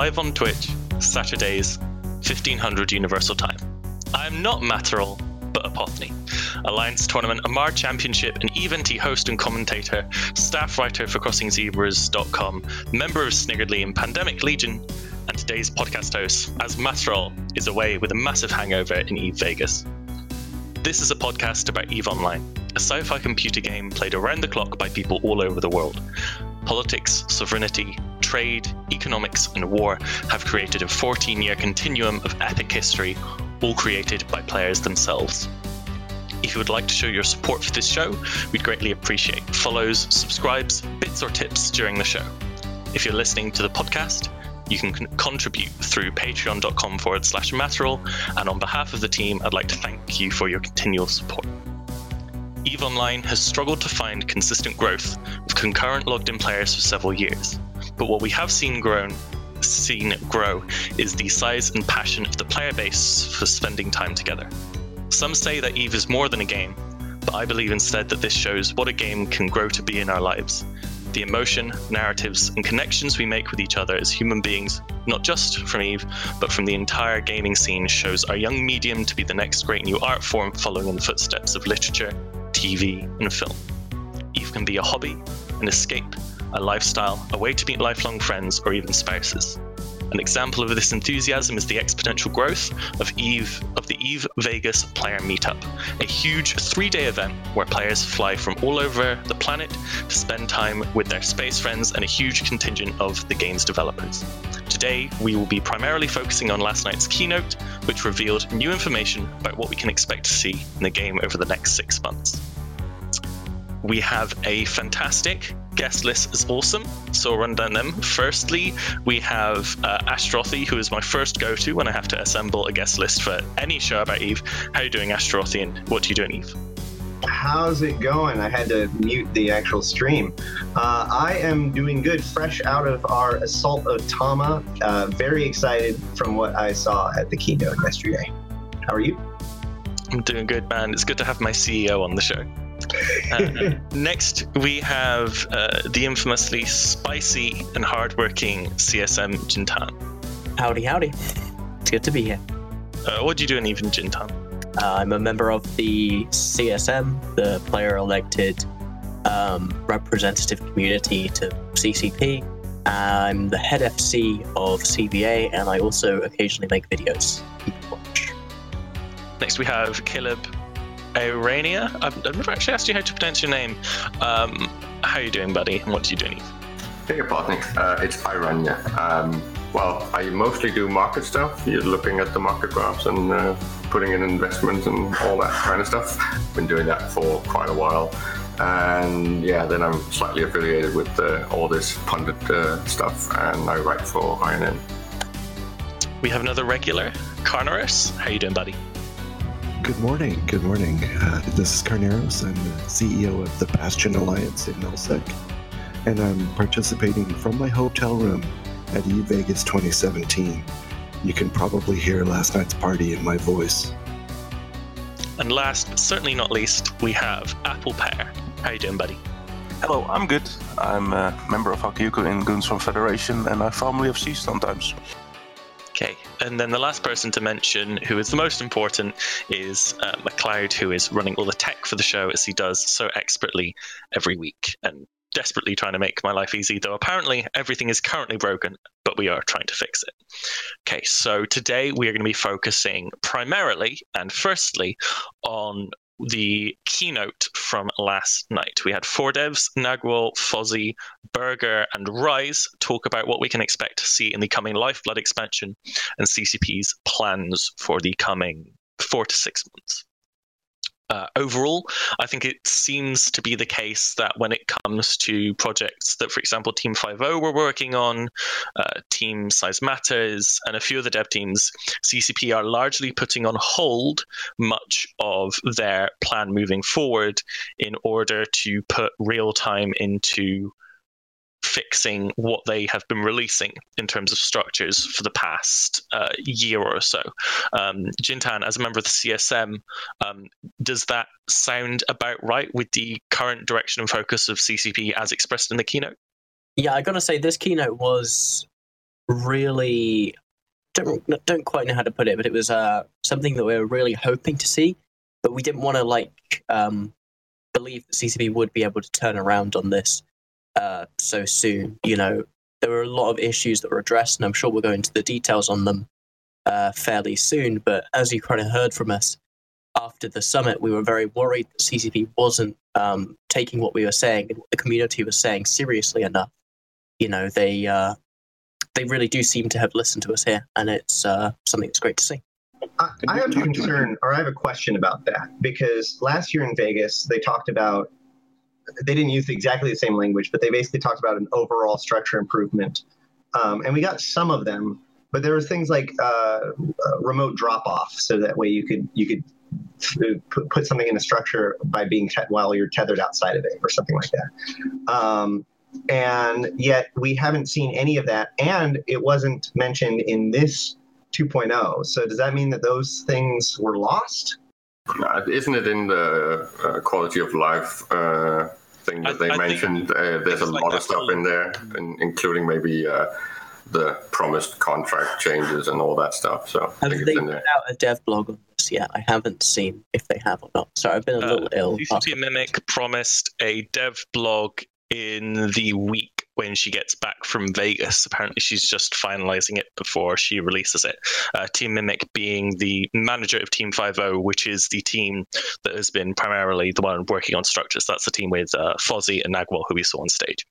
live on Twitch, Saturdays, 1500 Universal Time. I am not Matterall, but Apothony, Alliance Tournament Amarr Championship and EVE-NT host and commentator, staff writer for CrossingZebras.com, member of Sniggerdly and Pandemic Legion, and today's podcast host, as Matterall is away with a massive hangover in EVE Vegas. This is a podcast about EVE Online, a sci fi computer game played around the clock by people all over the world. Politics, sovereignty, trade, economics, and war have created a 14 year continuum of epic history, all created by players themselves. If you would like to show your support for this show, we'd greatly appreciate follows, subscribes, bits, or tips during the show. If you're listening to the podcast, you can con- contribute through patreon.com forward slash Matterall, and on behalf of the team, I'd like to thank you for your continual support. EVE Online has struggled to find consistent growth with concurrent logged in players for several years. But what we have seen grown seen grow is the size and passion of the player base for spending time together. Some say that EVE is more than a game, but I believe instead that this shows what a game can grow to be in our lives. The emotion, narratives, and connections we make with each other as human beings, not just from EVE, but from the entire gaming scene, shows our young medium to be the next great new art form following in the footsteps of literature, TV, and film. EVE can be a hobby, an escape, a lifestyle, a way to meet lifelong friends, or even spouses. An example of this enthusiasm is the exponential growth of Eve of the Eve Vegas Player Meetup, a huge three-day event where players fly from all over the planet to spend time with their space friends and a huge contingent of the game's developers. Today, we will be primarily focusing on last night's keynote, which revealed new information about what we can expect to see in the game over the next six months. We have a fantastic guest list is awesome, so I'll run down them. Firstly, we have uh, Ashterothi, who is my first go-to when I have to assemble a guest list for any show about Eve. How are you doing, Ashterothi, and what are you doing, Eve? How's it going? I had to mute the actual stream. Uh, I am doing good, fresh out of our Assault of Tama. Uh, very excited from what I saw at the keynote yesterday. How are you? I'm doing good, man. It's good to have my CEO on the show. Uh, next, we have uh, the infamously spicy and hardworking CSM Jin'taan. Howdy, howdy. It's good to be here. Uh, what do you do in Even Jin'taan? Uh, I'm a member of the CSM, the player elected um, representative community to CCP. I'm the head FC of CVA, and I also occasionally make videos. Next, we have Caleb Ayrania. I've, I've, never actually asked you how to pronounce your name. Um, how are you doing, buddy? And what do you do? Hey, partner. Uh, it's Ayrania. Um, well, I mostly do market stuff. You're looking at the market graphs and uh, putting in investments and all that kind of stuff. Been doing that for quite a while. And yeah, then I'm slightly affiliated with uh, all this pundit uh, stuff, and I write for INN. We have another regular, Carnaris. How you doing, buddy? Good morning. Good morning. Uh, this is Carneros. I'm the CEO of the Bastion Alliance in Nullsec, and I'm participating from my hotel room at E Vegas 2017. You can probably hear last night's party in my voice. And last but certainly not least, we have Apple Pear. How you doing, buddy? Hello, I'm good. I'm a member of Hakyuku in Goonswarm Federation, and I formerly of Siege sometimes. Okay, and then the last person to mention, who is the most important, is uh, McLeod, who is running all the tech for the show as he does so expertly every week and desperately trying to make my life easy, though apparently everything is currently broken, but we are trying to fix it. Okay, so today we are going to be focusing primarily and firstly on the keynote from last night. We had four devs, Nagual, Fozzie, Berger, and Rise talk about what we can expect to see in the coming Lifeblood expansion and CCP's plans for the coming four to six months. Uh, overall, I think it seems to be the case that when it comes to projects that, for example, Team 5.0 were working on, uh, Team Size Matters, and a few of the dev teams, CCP are largely putting on hold much of their plan moving forward in order to put real time into fixing what they have been releasing in terms of structures for the past uh, year or so. Um, Jin'taan, as a member of the CSM, um, does that sound about right with the current direction and focus of CCP as expressed in the keynote? Yeah, I gotta say this keynote was really don't don't quite know how to put it, but it was uh, something that we were really hoping to see, but we didn't want to like um, believe that CCP would be able to turn around on this so soon. You know, there were a lot of issues that were addressed, and I'm sure we'll go into the details on them uh, fairly soon. But as you kind of heard from us after the summit, we were very worried that CCP wasn't um, taking what we were saying and what the community was saying seriously enough. You know, they uh, they really do seem to have listened to us here, and it's uh, something that's great to see. I, I have a concern, or I have a question about that because last year in Vegas they talked about they didn't use exactly the same language, but they basically talked about an overall structure improvement, um, and we got some of them. But there were things like uh, uh, remote drop off, so that way you could you could put, put something in a structure by being te- while you're tethered outside of it, or something like that. Um, and yet we haven't seen any of that, and it wasn't mentioned in this 2.0. So does that mean that those things were lost? Uh, isn't it in the uh, quality of life uh, thing that I, they I mentioned? Uh, there's a like lot of stuff in there, in, including maybe uh, the promised contract changes and all that stuff. So have they put out a dev blog on this yet? I haven't seen if they have or not. Sorry, I've been a little ill. CCP Mimic promised a dev blog in the week when she gets back from Vegas. Apparently, she's just finalizing it before she releases it. Uh, team Mimic being the manager of Team 50, which is the team that has been primarily the one working on structures. That's the team with uh, Fozzie and Nagual, who we saw on stage.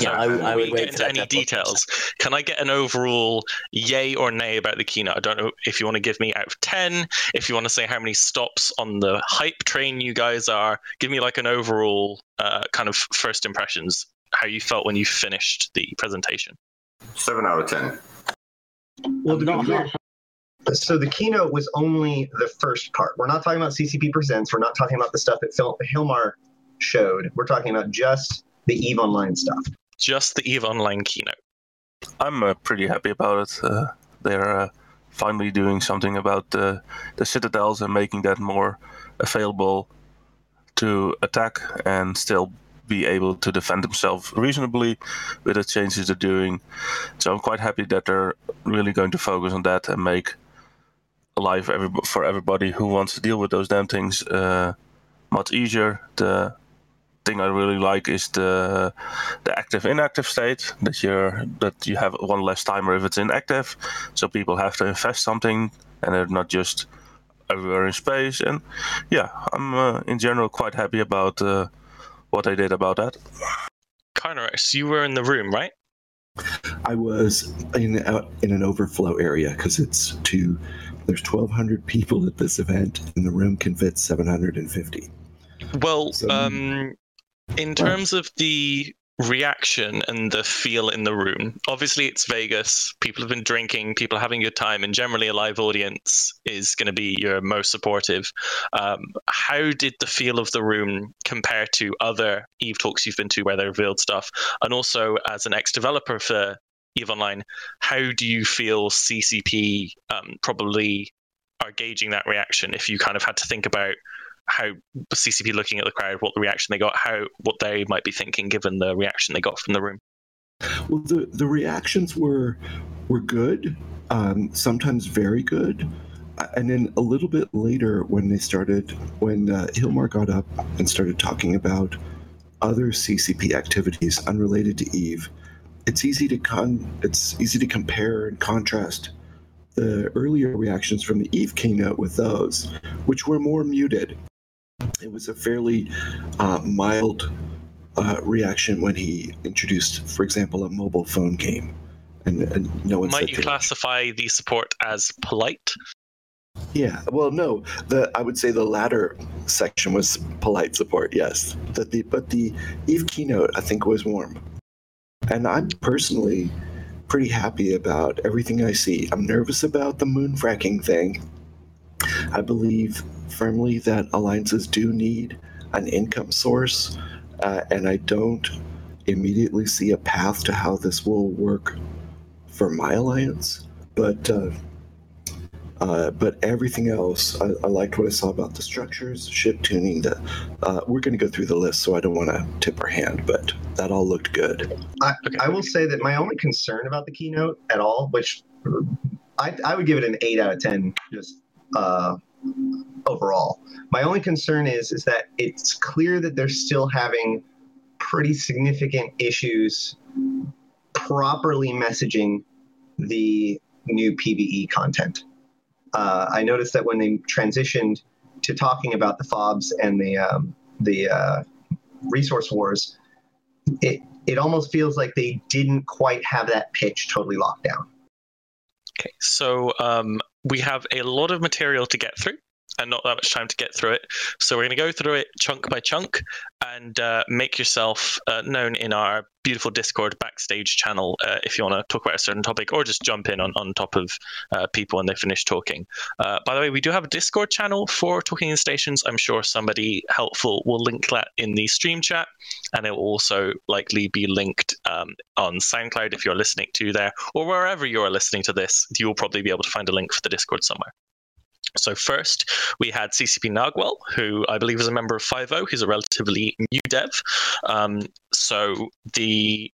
Yeah, I, I would get into any details. Can I get an overall yay or nay about the keynote? I don't know if you want to give me out of 10, if you want to say how many stops on the hype train you guys are. Give me like an overall uh, kind of first impressions, how you felt when you finished the presentation. Seven out of 10. Well, to be so the keynote was only the first part. We're not talking about CCP Presents. We're not talking about the stuff that Phil, Hilmar showed. We're talking about just the Eve Online stuff. Just the Eve Online keynote. I'm uh, pretty happy about it. Uh, they're uh, finally doing something about the the citadels and making that more available to attack and still be able to defend themselves reasonably with the changes they're doing. So I'm quite happy that they're really going to focus on that and make life for everybody who wants to deal with those damn things uh, much easier. The thing I really like is the the active inactive state that you're that you have one less timer if it's inactive, so people have to invest something and they're not just everywhere in space. And yeah, I'm uh, in general quite happy about uh, what I did about that. Carnaris, you were in the room, right? I was in uh, in an overflow area because it's two. There's 1,200 people at this event, and the room can fit 750. Well, so, um, in terms of the reaction and the feel in the room, obviously it's Vegas. People have been drinking, people are having a good time, and generally a live audience is going to be your most supportive. Um, how did the feel of the room compare to other Eve talks you've been to where they revealed stuff? And also, as an ex developer for Eve Online, how do you feel CCP um, probably are gauging that reaction if you kind of had to think about how CCP looking at the crowd, what the reaction they got, how what they might be thinking given the reaction they got from the room. Well, the the reactions were were good, um, sometimes very good, uh, and then a little bit later when they started, when uh, Hilmar got up and started talking about other CCP activities unrelated to Eve, it's easy to con it's easy to compare and contrast the earlier reactions from the Eve keynote with those, which were more muted it was a fairly uh, mild uh, reaction when he introduced, for example, a mobile phone game, and, and no one. Might you classify the support as polite? Yeah, well, no. The I would say the latter section was polite support. Yes, that the but the Eve keynote I think was warm, and I'm personally pretty happy about everything I see. I'm nervous about the moon fracking thing. I believe firmly that alliances do need an income source, uh, and I don't immediately see a path to how this will work for my alliance. But uh, Uh, but everything else, I, I, liked what I saw about the structures, ship tuning. The uh, we're going to go through the list, so I don't want to tip our hand, but that all looked good. I, okay. I will say that my only concern about the keynote at all, which I, I would give it an eight out of ten, just uh, overall. My only concern is is that it's clear that they're still having pretty significant issues properly messaging the new PVE content. Uh, I noticed that when they transitioned to talking about the fobs and the um, the uh, resource wars, it it almost feels like they didn't quite have that pitch totally locked down. Okay, so um, we have a lot of material to get through and not that much time to get through it. So we're going to go through it chunk by chunk and uh, make yourself uh, known in our beautiful Discord backstage channel uh, if you want to talk about a certain topic or just jump in on, on top of uh, people when they finish talking. Uh, by the way, we do have a Discord channel for Talking in Stations. I'm sure somebody helpful will link that in the stream chat and it will also likely be linked um, on SoundCloud if you're listening to there or wherever you're listening to this. You'll probably be able to find a link for the Discord somewhere. So first, we had CCP Nagual, who I believe is a member of 5.0. He's a relatively new dev. Um, so the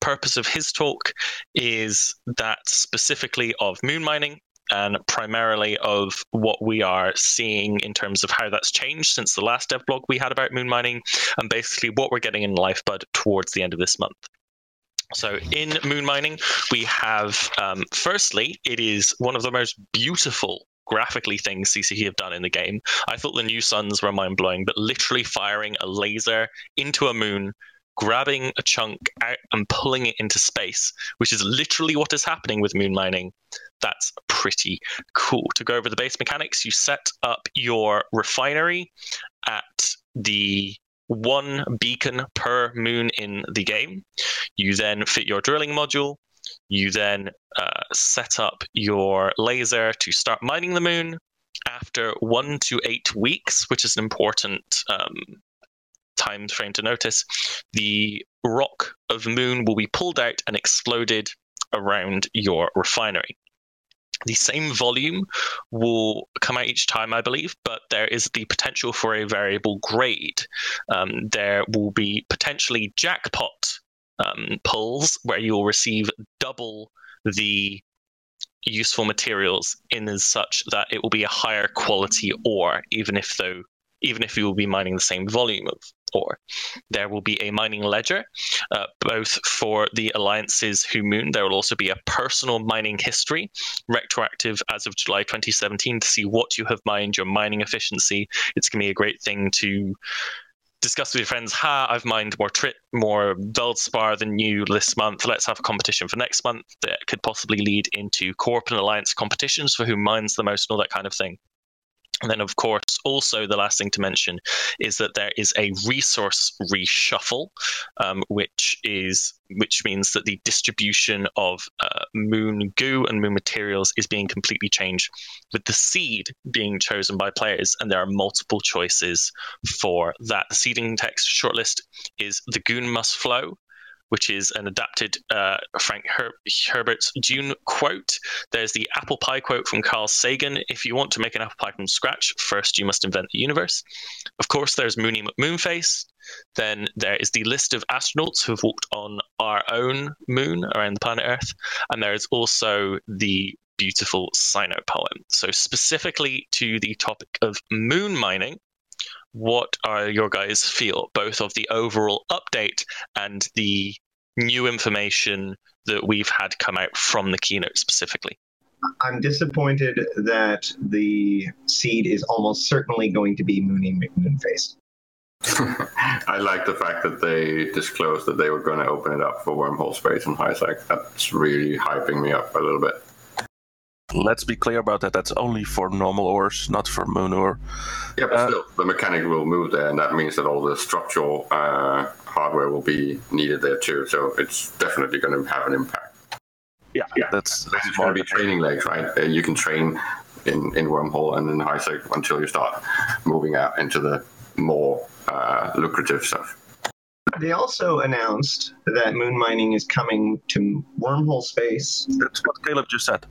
purpose of his talk is that specifically of moon mining and primarily of what we are seeing in terms of how that's changed since the last dev blog we had about moon mining and basically what we're getting in Lifeblood towards the end of this month. So in moon mining, we have um, firstly, it is one of the most beautiful graphically things CCP have done in the game. I thought the new suns were mind blowing, but literally firing a laser into a moon, grabbing a chunk out and pulling it into space, which is literally what is happening with moon mining. That's pretty cool. To go over the base mechanics, you set up your refinery at the one beacon per moon in the game. You then fit your drilling module, you then uh, set up your laser to start mining the moon. After one to eight weeks, which is an important um, time frame to notice, the rock of moon will be pulled out and exploded around your refinery. The same volume will come out each time, I believe, but there is the potential for a variable grade. Um, there will be potentially jackpot um, pulls where you'll receive double the useful materials in as such that it will be a higher quality ore, even if though even if you will be mining the same volume of ore. There will be a mining ledger, uh, both for the alliances who moon. There will also be a personal mining history, retroactive as of July 2017, to see what you have mined, your mining efficiency. It's going to be a great thing to discuss with your friends, ha, I've mined more trip, more Veldspar than you this month. Let's have a competition for next month that could possibly lead into Corp and Alliance competitions for who mines the most and all that kind of thing. And then, of course, also the last thing to mention is that there is a resource reshuffle, um, which is which means that the distribution of uh, moon goo and moon materials is being completely changed, with the seed being chosen by players, and there are multiple choices for that. The seeding text shortlist is the goon must flow, which is an adapted uh, Frank Her- Herbert's Dune quote. There's the apple pie quote from Carl Sagan If you want to make an apple pie from scratch, first you must invent the universe. Of course, there's Mooney McMoonface. Then there is the list of astronauts who have walked on our own moon around the planet Earth. And there is also the beautiful Sino poem. So, specifically to the topic of moon mining, what are your guys feel both of the overall update and the new information that we've had come out from the keynote specifically? I'm disappointed that the seed is almost certainly going to be Mooney McMoonface. I like the fact that they disclosed that they were going to open it up for wormhole space and HiSec. That's really hyping me up a little bit. Let's be clear about that. That's only for normal ores, not for moon ore. Yeah, but uh, still, the mechanic will move there, and that means that all the structural uh, hardware will be needed there too. So it's definitely going to have an impact. Yeah, yeah. That's that's going to be training legs, right? Uh, you can train in in wormhole and in HiSec until you start moving out into the more uh, lucrative stuff. They also announced that moon mining is coming to wormhole space. That's what Caleb just said.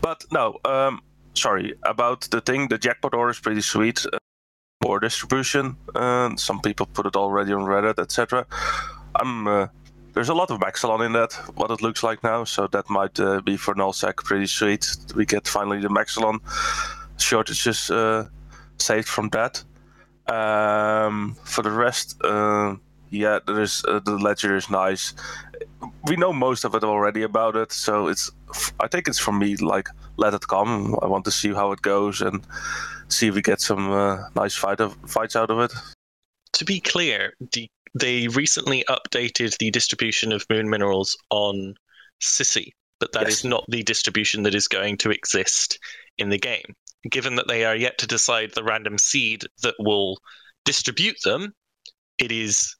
But no, um, sorry about the thing. The jackpot ore is pretty sweet. Uh, ore distribution. Uh, some people put it already on Reddit, etc. I'm. Uh, there's a lot of Mexallon in that, what it looks like now. So that might uh, be for nullsec pretty sweet. We get finally the Mexallon shortages uh, saved from that. Um, for the rest, uh, yeah, there is uh, the ledger is nice. We know most of it already about it, so it's. I think it's for me like let it come. I want to see how it goes and see if we get some uh, nice fight of, fights out of it. To be clear, the, they recently updated the distribution of moon minerals on Sisi, but that Yes. is not the distribution that is going to exist in the game. Given that they are yet to decide the random seed that will distribute them, it is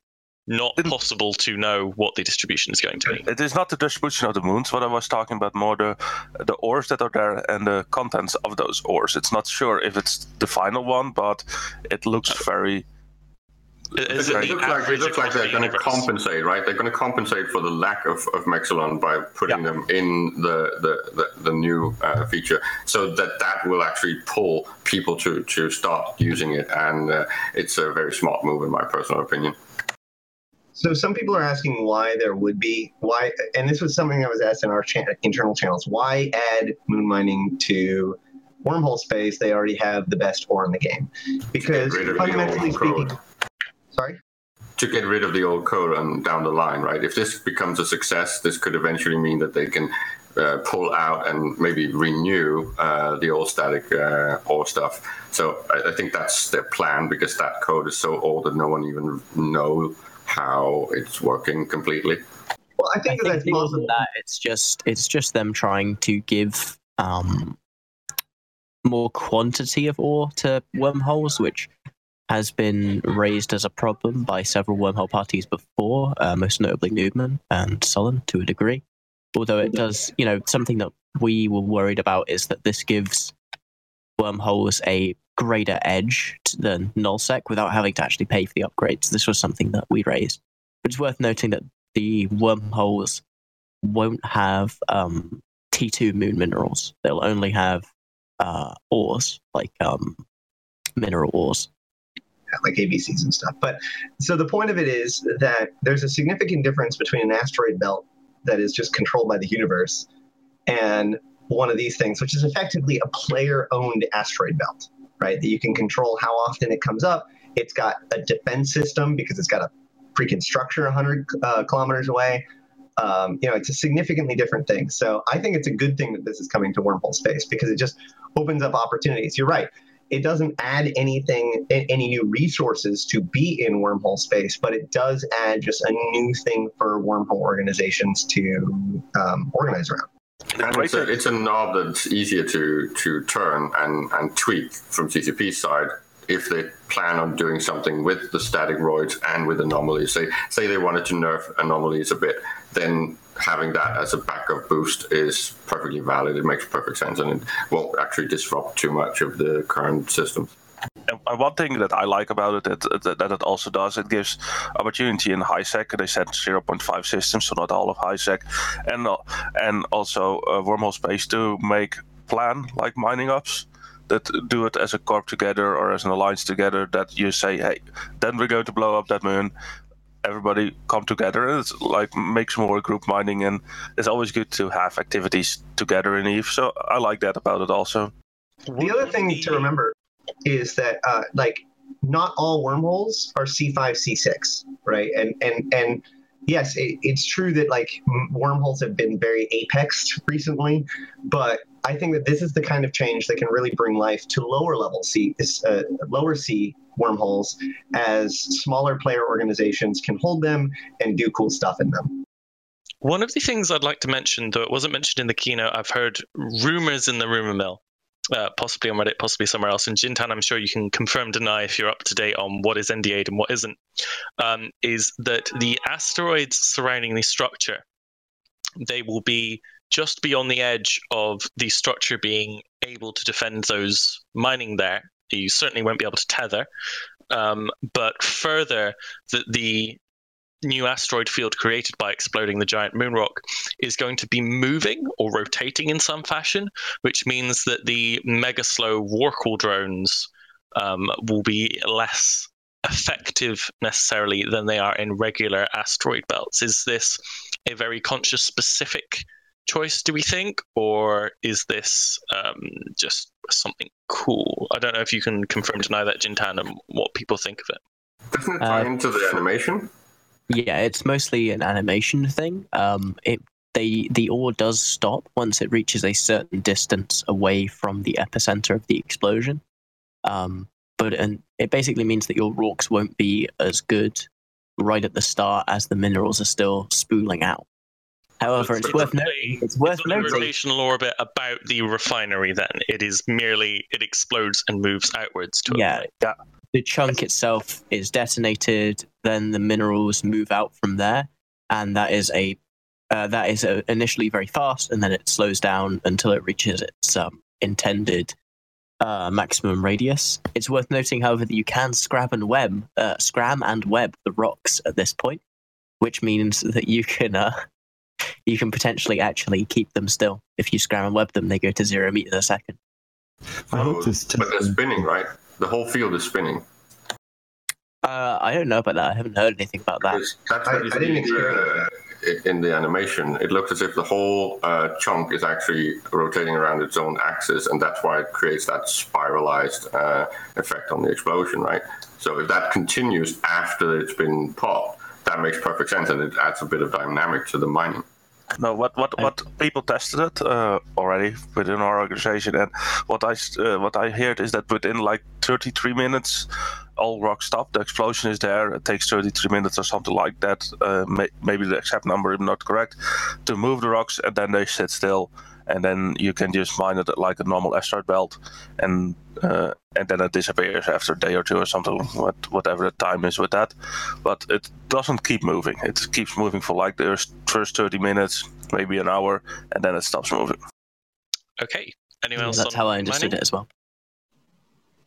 not Didn't- possible to know what the distribution is going to be. It is not the distribution of the moons. What I was talking about more the the ores that are there and the contents of those ores. It's not sure if it's the final one, but it looks very. Is it, it looks like, it looks like they're going to compensate, right? They're going to compensate for the lack of, of Mexallon by putting them in the the, the, the new uh, feature, so that that will actually pull people to, to start using it, and uh, it's a very smart move in my personal opinion. So some people are asking why there would be why, and this was something that was asked in our cha- internal channels. Why add moon mining to wormhole space? They already have the best ore in the game. Because rid of the fundamentally speaking, code. sorry. to get rid of the old code and down the line, right? If this becomes a success, this could eventually mean that they can uh, pull out and maybe renew uh, the old static uh, ore stuff. So I, I think that's their plan because that code is so old that no one even know how it's working completely. Well, I I think, think that's more possible. than that, it's just it's just them trying to give um, more quantity of ore to wormholes, which has been raised as a problem by several wormhole parties before, uh, most notably Newman and Sullen to a degree. Although it does, you know, something that we were worried about is that this gives wormholes a greater edge than nullsec without having to actually pay for the upgrades. This was something that we raised. But it's worth noting that the wormholes won't have um, T2 moon minerals. They'll only have uh, ores, like um, mineral ores. like ABCs and stuff. But so the point of it is that there's a significant difference between an asteroid belt that is just controlled by the universe and one of these things, which is effectively a player owned asteroid belt, right? That you can control how often it comes up. It's got a defense system because it's got a freaking structure 100 uh, kilometers away. Um, you know, it's a significantly different thing. So I think it's a good thing that this is coming to wormhole space because it just opens up opportunities. You're right it doesn't add anything any new resources to be in wormhole space but it does add just a new thing for wormhole organizations to um, organize around it's a, it's a knob that's easier to, to turn and, and tweak from CCP's side if they plan on doing something with the static roids and with anomalies. Say, say they wanted to nerf anomalies a bit, then having that as a backup boost is perfectly valid. It makes perfect sense and it won't actually disrupt too much of the current systems. And one thing that I like about it that, that, it also does, it gives opportunity in high sec. They said 0.5 systems, so not all of high sec, and uh, and also uh, wormhole space to make plan like mining ups that do it as a corp together or as an alliance together. That you say, hey, then we're going to blow up that moon. Everybody come together. and It's like makes more group mining, and it's always good to have activities together in Eve. So I like that about it also. the other thing to remember is that uh, like not all wormholes are c5 c6 right? And and and yes it, it's true that like wormholes have been very apexed recently but i think that this is the kind of change that can really bring life to lower level c uh, lower c wormholes as smaller player organizations can hold them and do cool stuff in them. One of the things I'd like to mention, though it wasn't mentioned in the keynote, I've heard rumors in the rumor mill, uh, possibly on Reddit, possibly somewhere else. And Jin'taan, I'm sure you can confirm, deny if you're up to date on what is NDA'd and what isn't. Um, is that the asteroids surrounding the structure, they will be just beyond the edge of the structure being able to defend those mining there. You certainly won't be able to tether, um, but further, that the new asteroid field created by exploding the giant moon rock is going to be moving or rotating in some fashion, which means that the mega slow Rorqual drones um, will be less effective necessarily than they are in regular asteroid belts. Is this a very conscious specific choice, do we think, or is this um, just something cool? I don't know if you can confirm deny that, Jin'taan, and what people think of it. Doesn't it tie Uh, into the animation? Yeah, it's mostly an animation thing. Um, it they the ore does stop once it reaches a certain distance away from the epicenter of the explosion. Um, but and it basically means that your rocks won't be as good right at the start as the minerals are still spooling out. However, it's It's worth not noting. It's worth It's a noting. rotational orbit about the refinery. Then it is merely it explodes and moves outwards to Yeah, the chunk itself is detonated, then the minerals move out from there, and that is a uh, that is a, initially very fast, and then it slows down until it reaches its um, intended uh, maximum radius. It's worth noting, however, that you can scrab and web, uh, scram and web the rocks at this point, which means that you can uh, you can potentially actually keep them still. If you scram and web them, they go to zero meters a second. I hope this. but they're spinning, right? The whole field is spinning. Uh, I don't know about that. I haven't heard anything about that. Because That's I- you I didn't see uh, in the animation. It looks as if the whole uh, chunk is actually rotating around its own axis, and that's why it creates that spiralized uh, effect on the explosion, right? So if that continues after it's been popped, that makes perfect sense, and it adds a bit of dynamic to the mining. No, what what what people tested it uh, already within our organization, and what I s- uh, what I heard is that within like 33 minutes, all rock stop. The explosion is there. It takes 33 minutes or something like that. Uh, may, maybe the exact number is not correct. To move the rocks, and then they sit still, and then you can just mine it like a normal asteroid belt, and uh, and then it disappears after a day or two or something. What whatever the time is with that, but it doesn't keep moving. It keeps moving for like the first 30 minutes, maybe an hour, and then it stops moving. Okay. Anyone Yeah, else? that's on how I understood mining? it as well.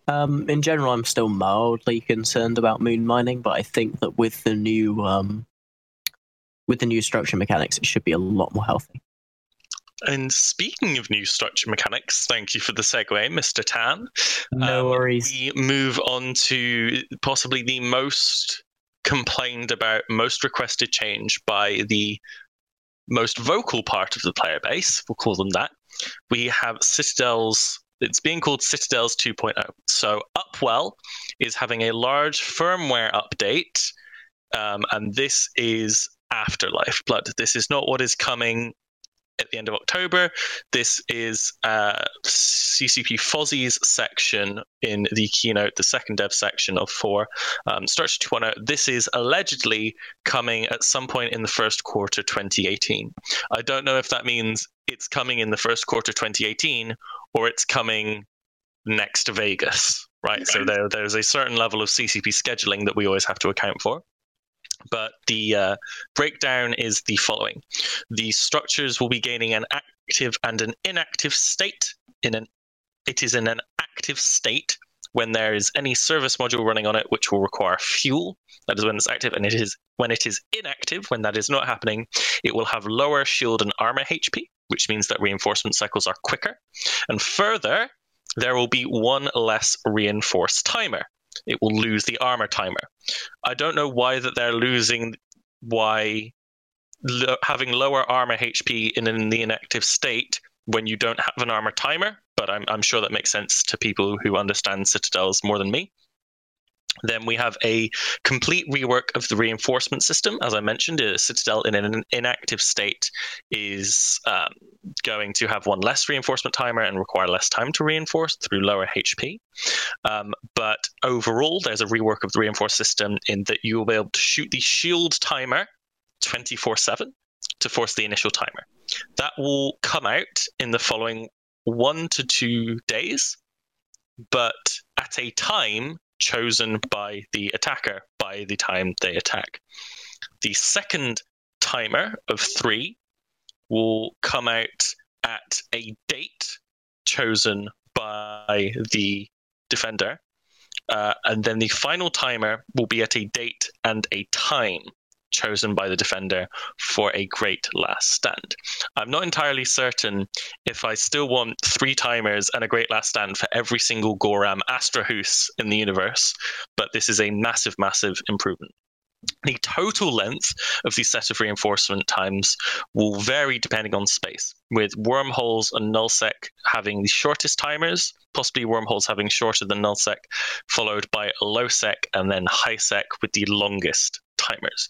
Um, in general, I'm still mildly concerned about moon mining, but I think that with the new um, with the new structure mechanics, it should be a lot more healthy. And speaking of new structure mechanics, thank you for the segue, Mr. Tan. No Um, worries. We move on to possibly the most complained about, most requested change by the most vocal part of the player base. We'll call them that. We have Citadel's. It's being called Citadels 2.0. So Upwell is having a large firmware update, um, and this is Afterlife Blood. This is not what is coming at the end of October. This is uh, CCP Fozzie's section in the keynote, the second dev section of 4, um, Structure 2.0. This is allegedly coming at some point in the first quarter 2018. I don't know if that means it's coming in the first quarter 2018 or it's coming next to Vegas, right? So there, there's a certain level of CCP scheduling that we always have to account for. But the uh, breakdown is the following. The structures will be gaining an active and an inactive state in an it is in an active state when there is any service module running on it which will require fuel. That is when it's active and it is when it is inactive when that is not happening it will have lower shield and armor hp which means that reinforcement cycles are quicker. And further there will be one less reinforced timer it will lose the armor timer i don't know why that they're losing why lo- having lower armor HP in, in the inactive state when you don't have an armor timer, but I'm, I'm sure that makes sense to people who understand citadels more than me. Then we have a complete rework of the reinforcement system. As I mentioned, a citadel in an inactive state is um, going to have one less reinforcement timer and require less time to reinforce through lower HP. Um, but overall, there's a rework of the reinforced system in that you will be able to shoot the shield timer 24 7 to force the initial timer. That will come out in the following one to two days, but at a time chosen by the attacker by the time they attack. The second timer of three will come out at a date chosen by the defender. Uh, and then the final timer will be at a date and a time chosen by the defender for a great last stand. I'm not entirely certain if I still want three timers and a great last stand for every single Goram Astrahus in the universe, but this is a massive, massive improvement. The total length of the set of reinforcement times will vary depending on space, with wormholes and nullsec having the shortest timers, possibly wormholes having shorter than nullsec, followed by lowsec and then highsec with the longest timers.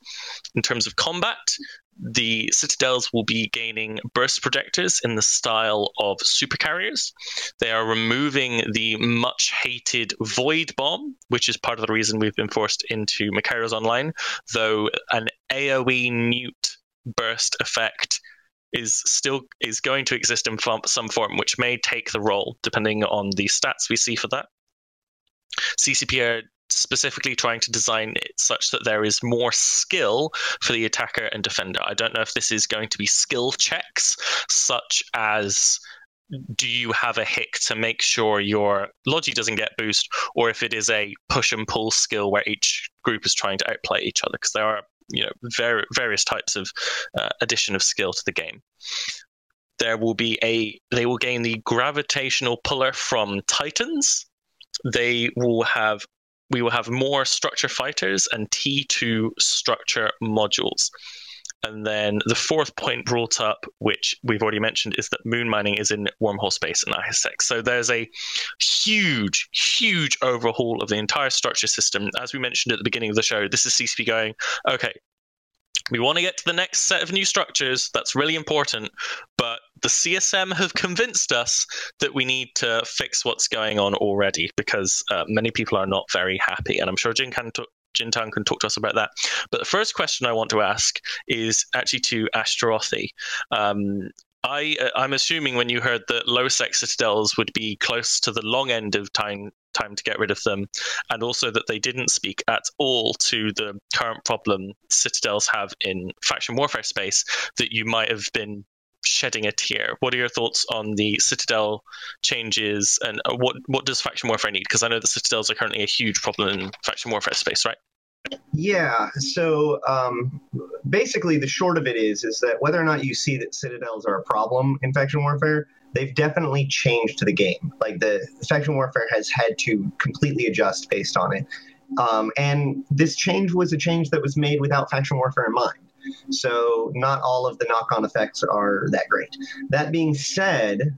In terms of combat, the citadels will be gaining burst projectors in the style of supercarriers. They are removing the much hated void bomb, which is part of the reason we've been forced into Macarios Online, though an AoE neut burst effect is still is going to exist in some form, which may take the role depending on the stats we see for that. CCP are specifically trying to design it such that there is more skill for the attacker and defender. I don't know if this is going to be skill checks, such as do you have a hick to make sure your logi doesn't get boost, or if it is a push and pull skill where each group is trying to outplay each other, because there are you know ver- various types of uh, addition of skill to the game. There will be a they will gain the gravitational puller from Titans. They will have we will have more structure fighters and T2 structure modules. And then the fourth point brought up, which we've already mentioned, is that moon mining is in wormhole space in ISX. So there's a huge, huge overhaul of the entire structure system. As we mentioned at the beginning of the show, this is CCP going, okay, we want to get to the next set of new structures. That's really important. But the CSM have convinced us that we need to fix what's going on already because uh, many people are not very happy. And I'm sure Jin can, t- can talk to us about that. But the first question I want to ask is actually to Ashterothi. Um, I, uh, I'm assuming when you heard that lowsec citadels would be close to the long end of time time to get rid of them, and also that they didn't speak at all to the current problem citadels have in faction warfare space, that you might have been shedding a tear. What are your thoughts on the Citadel changes, and uh, what what does faction warfare need? Because I know the Citadels are currently a huge problem in faction warfare space, right? Yeah. So um, basically, the short of it is is that whether or not you see that Citadels are a problem in faction warfare, they've definitely changed the game. Like the faction warfare has had to completely adjust based on it. Um, and this change was a change that was made without faction warfare in mind. So not all of the knock-on effects are that great. That being said,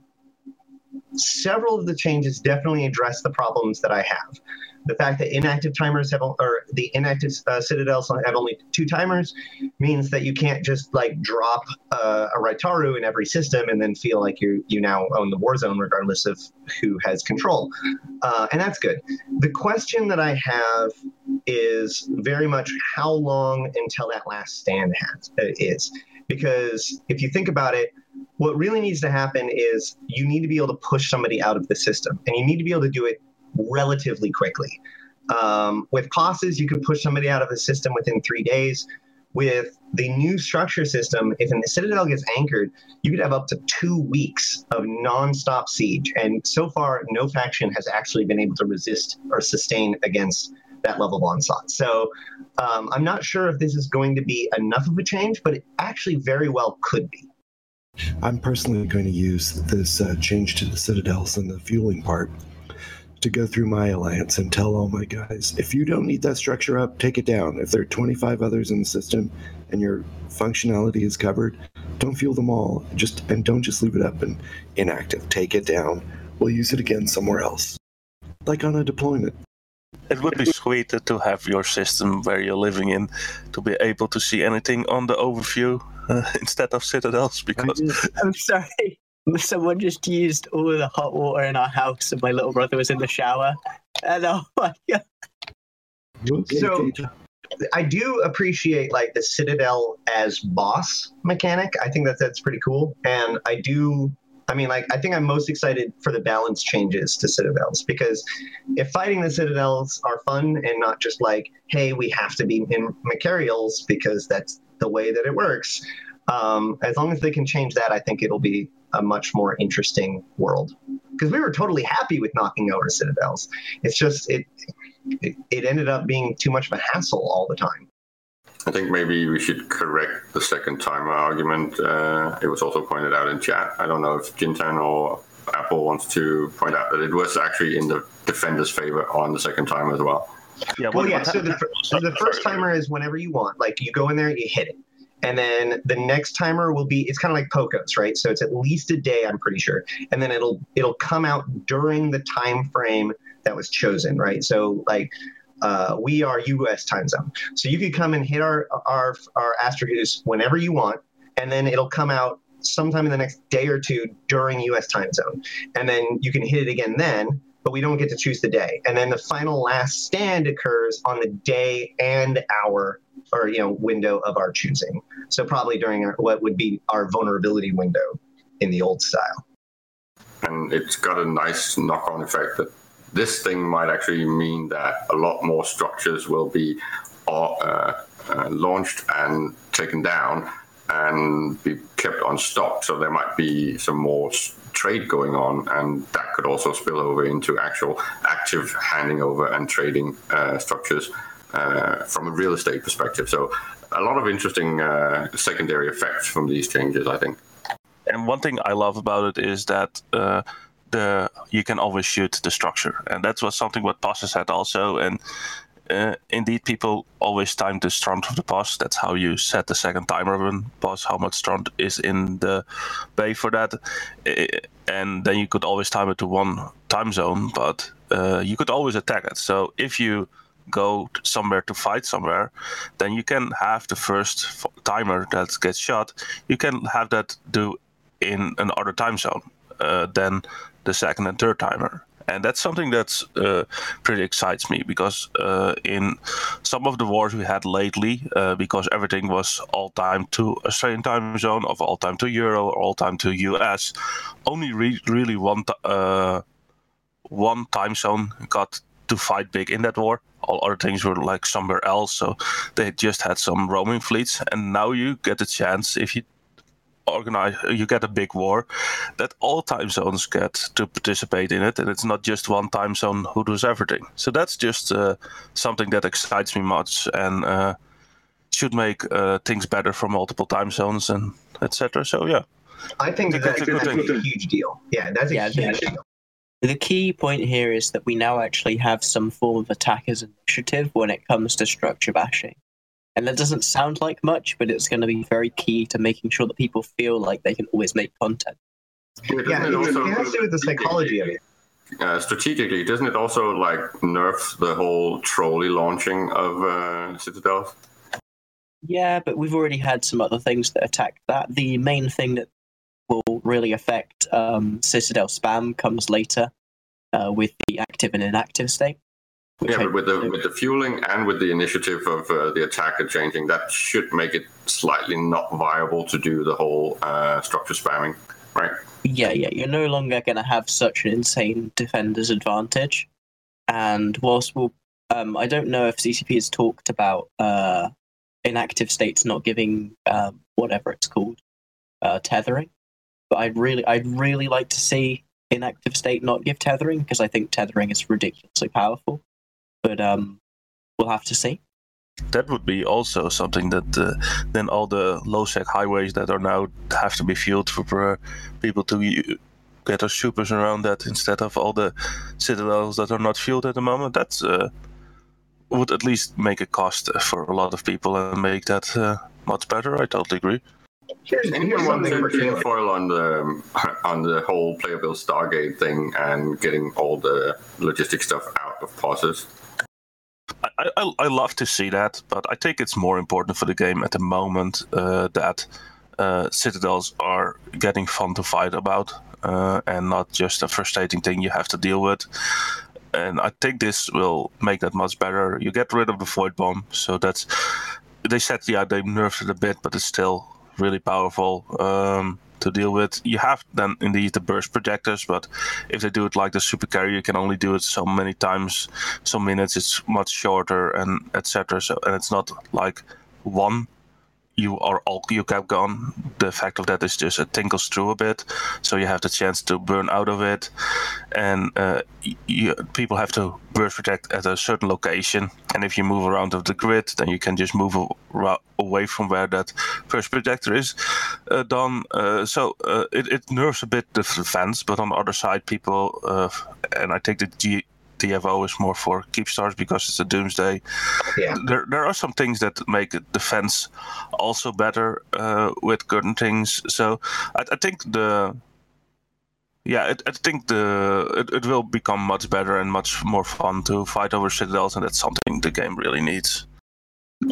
several of the changes definitely address the problems that I have the fact that inactive timers have or the inactive uh, citadels have only two timers means that you can't just like drop uh, a Raitaru in every system and then feel like you you now own the war zone regardless of who has control, uh, and that's good. The question that I have is very much how long until that last stand has uh, is because if you think about it what really needs to happen is you need to be able to push somebody out of the system and you need to be able to do it relatively quickly. Um, with POSes, you can push somebody out of the system within three days. With the new structure system, if the Citadel gets anchored, you could have up to two weeks of nonstop siege. And so far, no faction has actually been able to resist or sustain against that level of onslaught. So um, I'm not sure if this is going to be enough of a change, but it actually very well could be. I'm personally going to use this uh, change to the citadels and the fueling part to go through my alliance and tell all my guys if you don't need that structure up, take it down. If there are 25 others in the system and your functionality is covered, don't fuel them all. Just and don't just leave it up and inactive. Take it down. We'll use it again somewhere else, like on a deployment. It would be sweet to have your system where you're living in to be able to see anything on the overview uh, instead of citadels because I'm sorry. someone just used all of the hot water in our house and my little brother was in the shower. And oh my god. So I do appreciate like the Citadel as boss mechanic. I think that that's pretty cool. And I do I mean, like, I think I'm most excited for the balance changes to Citadels because if fighting the Citadels are fun and not just like, hey, we have to be in Machariels because that's the way that it works, um, as long as they can change that, I think it'll be a much more interesting world. Because we were totally happy with knocking over citadels. It's just it, it it ended up being too much of a hassle all the time. I think maybe we should correct the second timer argument. Uh, it was also pointed out in chat. I don't know if Jin'taan or Apple wants to point out that it was actually in the defender's favor on the second timer as well. Yeah, Well, what- yeah. So the, so the first timer is whenever you want. Like you go in there, and you hit it, and then the next timer will be. It's kind of like Pocos, right? So it's at least a day, I'm pretty sure, and then it'll it'll come out during the time frame that was chosen, right? So like. Uh, we are U.S. time zone, so you could come and hit our our our Astrogoose whenever you want, and then it'll come out sometime in the next day or two during U.S. time zone, and then you can hit it again then, but we don't get to choose the day. And then the final last stand occurs on the day and hour or you know window of our choosing. So probably during our, what would be our vulnerability window in the old style. and it's got a nice knock-on effect that this thing might actually mean that a lot more structures will be uh, uh, launched and taken down and be kept on stock. So there might be some more trade going on, and that could also spill over into actual active handing over and trading uh, structures uh, from a real estate perspective. So a lot of interesting uh, secondary effects from these changes, I think. And one thing I love about it is that uh, the you can always shoot the structure, and that was something what POSes had also. And uh, indeed, people always time the stront of the POS. That's how you set the second timer when POS how much stront is in the bay for that. And then you could always time it to one time zone, but uh, you could always attack it. So if you go somewhere to fight somewhere, then you can have the first timer that gets shot. You can have that do in another time zone uh, than the second and third timer. And that's something that's uh, pretty excites me because uh, in some of the wars we had lately, uh, because everything was all time to Australian time zone, of all time to Euro, all time to US, only re- really one t- uh, one time zone got to fight big in that war. All other things were like somewhere else, so they just had some roaming fleets. And now you get a chance if you organize, you get a big war, that all time zones get to participate in it, and it's not just one time zone who does everything. So that's just uh, something that excites me much and uh, should make uh, things better for multiple time zones and etc. So yeah, I think that That's that's, a good that's thing. a huge deal. Yeah, that's a Yeah, huge yeah. deal. The key point here is that we now actually have some form of attackers initiative when it comes to structure bashing. And that doesn't sound like much, but it's going to be very key to making sure that people feel like they can always make content. Yeah, it, it has to do with the psychology of it. uh, strategically, doesn't it also like nerf the whole trolley launching of uh, citadels? Yeah, but we've already had some other things that attack that. The main thing that will really affect um, Citadel spam comes later uh, with the active and inactive state. Yeah, but with the with the fueling and with the initiative of uh, the attacker changing, that should make it slightly not viable to do the whole uh, structure spamming, right? Yeah, yeah, you're no longer going to have such an insane defender's advantage. And whilst we'll, um, I don't know if CCP has talked about uh, inactive states not giving um, whatever it's called uh, tethering, but I'd really, I'd really like to see inactive state not give tethering because I think tethering is ridiculously powerful. But um, we'll have to see. that would be also something that uh, then all the low sec highways that are now have to be fueled for uh, people to get their supers around that instead of all the citadels that are not fueled at the moment. That uh, would at least make a cost for a lot of people and make that uh, much better. I totally agree. Here's, here's Anyone want to for you. tinfoil on the on the whole playable Stargate thing and getting all the logistic stuff out of POSes? I, I, I love to see that, but I think it's more important for the game at the moment uh, that uh, citadels are getting fun to fight about uh, and not just a frustrating thing you have to deal with. And I think this will make that much better. You get rid of the void bomb, so that's they said yeah they nerfed it a bit, but it's still really powerful um, to deal with. You have then indeed the burst projectors, but if they do it like the super carrier, you can only do it so many times so minutes it's much shorter and etc so and it's not like one you are all you kept gone. The fact of that is just it tinkles through a bit, so you have the chance to burn out of it, and uh, you, people have to burst protect at a certain location. And if you move around of the grid, then you can just move away from where that burst projector is uh, done. Uh, so uh, it, it nerves a bit the defense, but on the other side, people uh, and I think the G TFO is more for Keepstars because it's a doomsday. Yeah. There, there are some things that make defense also better uh, with certain things. So I, I think the yeah, it, I think the it, it will become much better and much more fun to fight over citadels, and that's something the game really needs.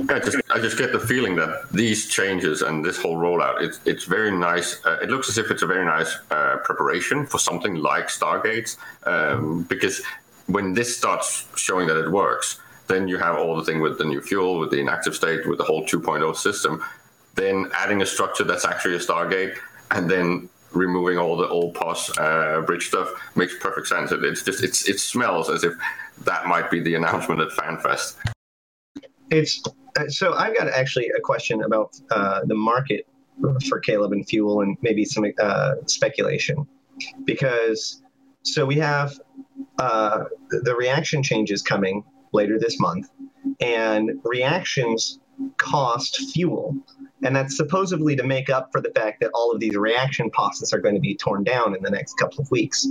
I just, I just get the feeling that these changes and this whole rollout, it's, it's very nice. Uh, it looks as if it's a very nice uh, preparation for something like Stargates, um, because when this starts showing that it works, then you have all the thing with the new fuel, with the inactive state, with the whole 2.0 system. Then adding a structure that's actually a Stargate, and then removing all the old POS uh, bridge stuff makes perfect sense. It, it's just it's it smells as if that might be the announcement at FanFest. It's uh, so I've got actually a question about uh, the market for Caleb and fuel, and maybe some uh, speculation, because so we have uh, the reaction change is coming later this month, and reactions cost fuel. And that's supposedly to make up for the fact that all of these reaction POSes are going to be torn down in the next couple of weeks.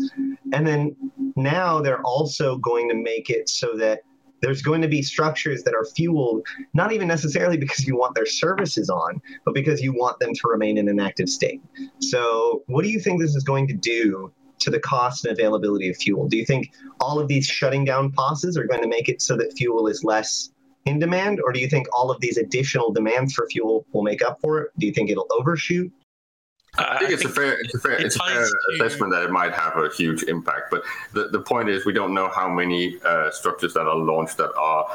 And then now they're also going to make it so that there's going to be structures that are fueled not even necessarily because you want their services on, but because you want them to remain in an active state. So, what do you think this is going to do to the cost and availability of fuel? Do you think all of these shutting down POSes are going to make it so that fuel is less in demand, or do you think all of these additional demands for fuel will make up for it? Do you think it'll overshoot? I think, I it's, think a fair, it's a fair, it's a fair assessment that it might have a huge impact. But the, the point is, we don't know how many uh, structures that are launched that are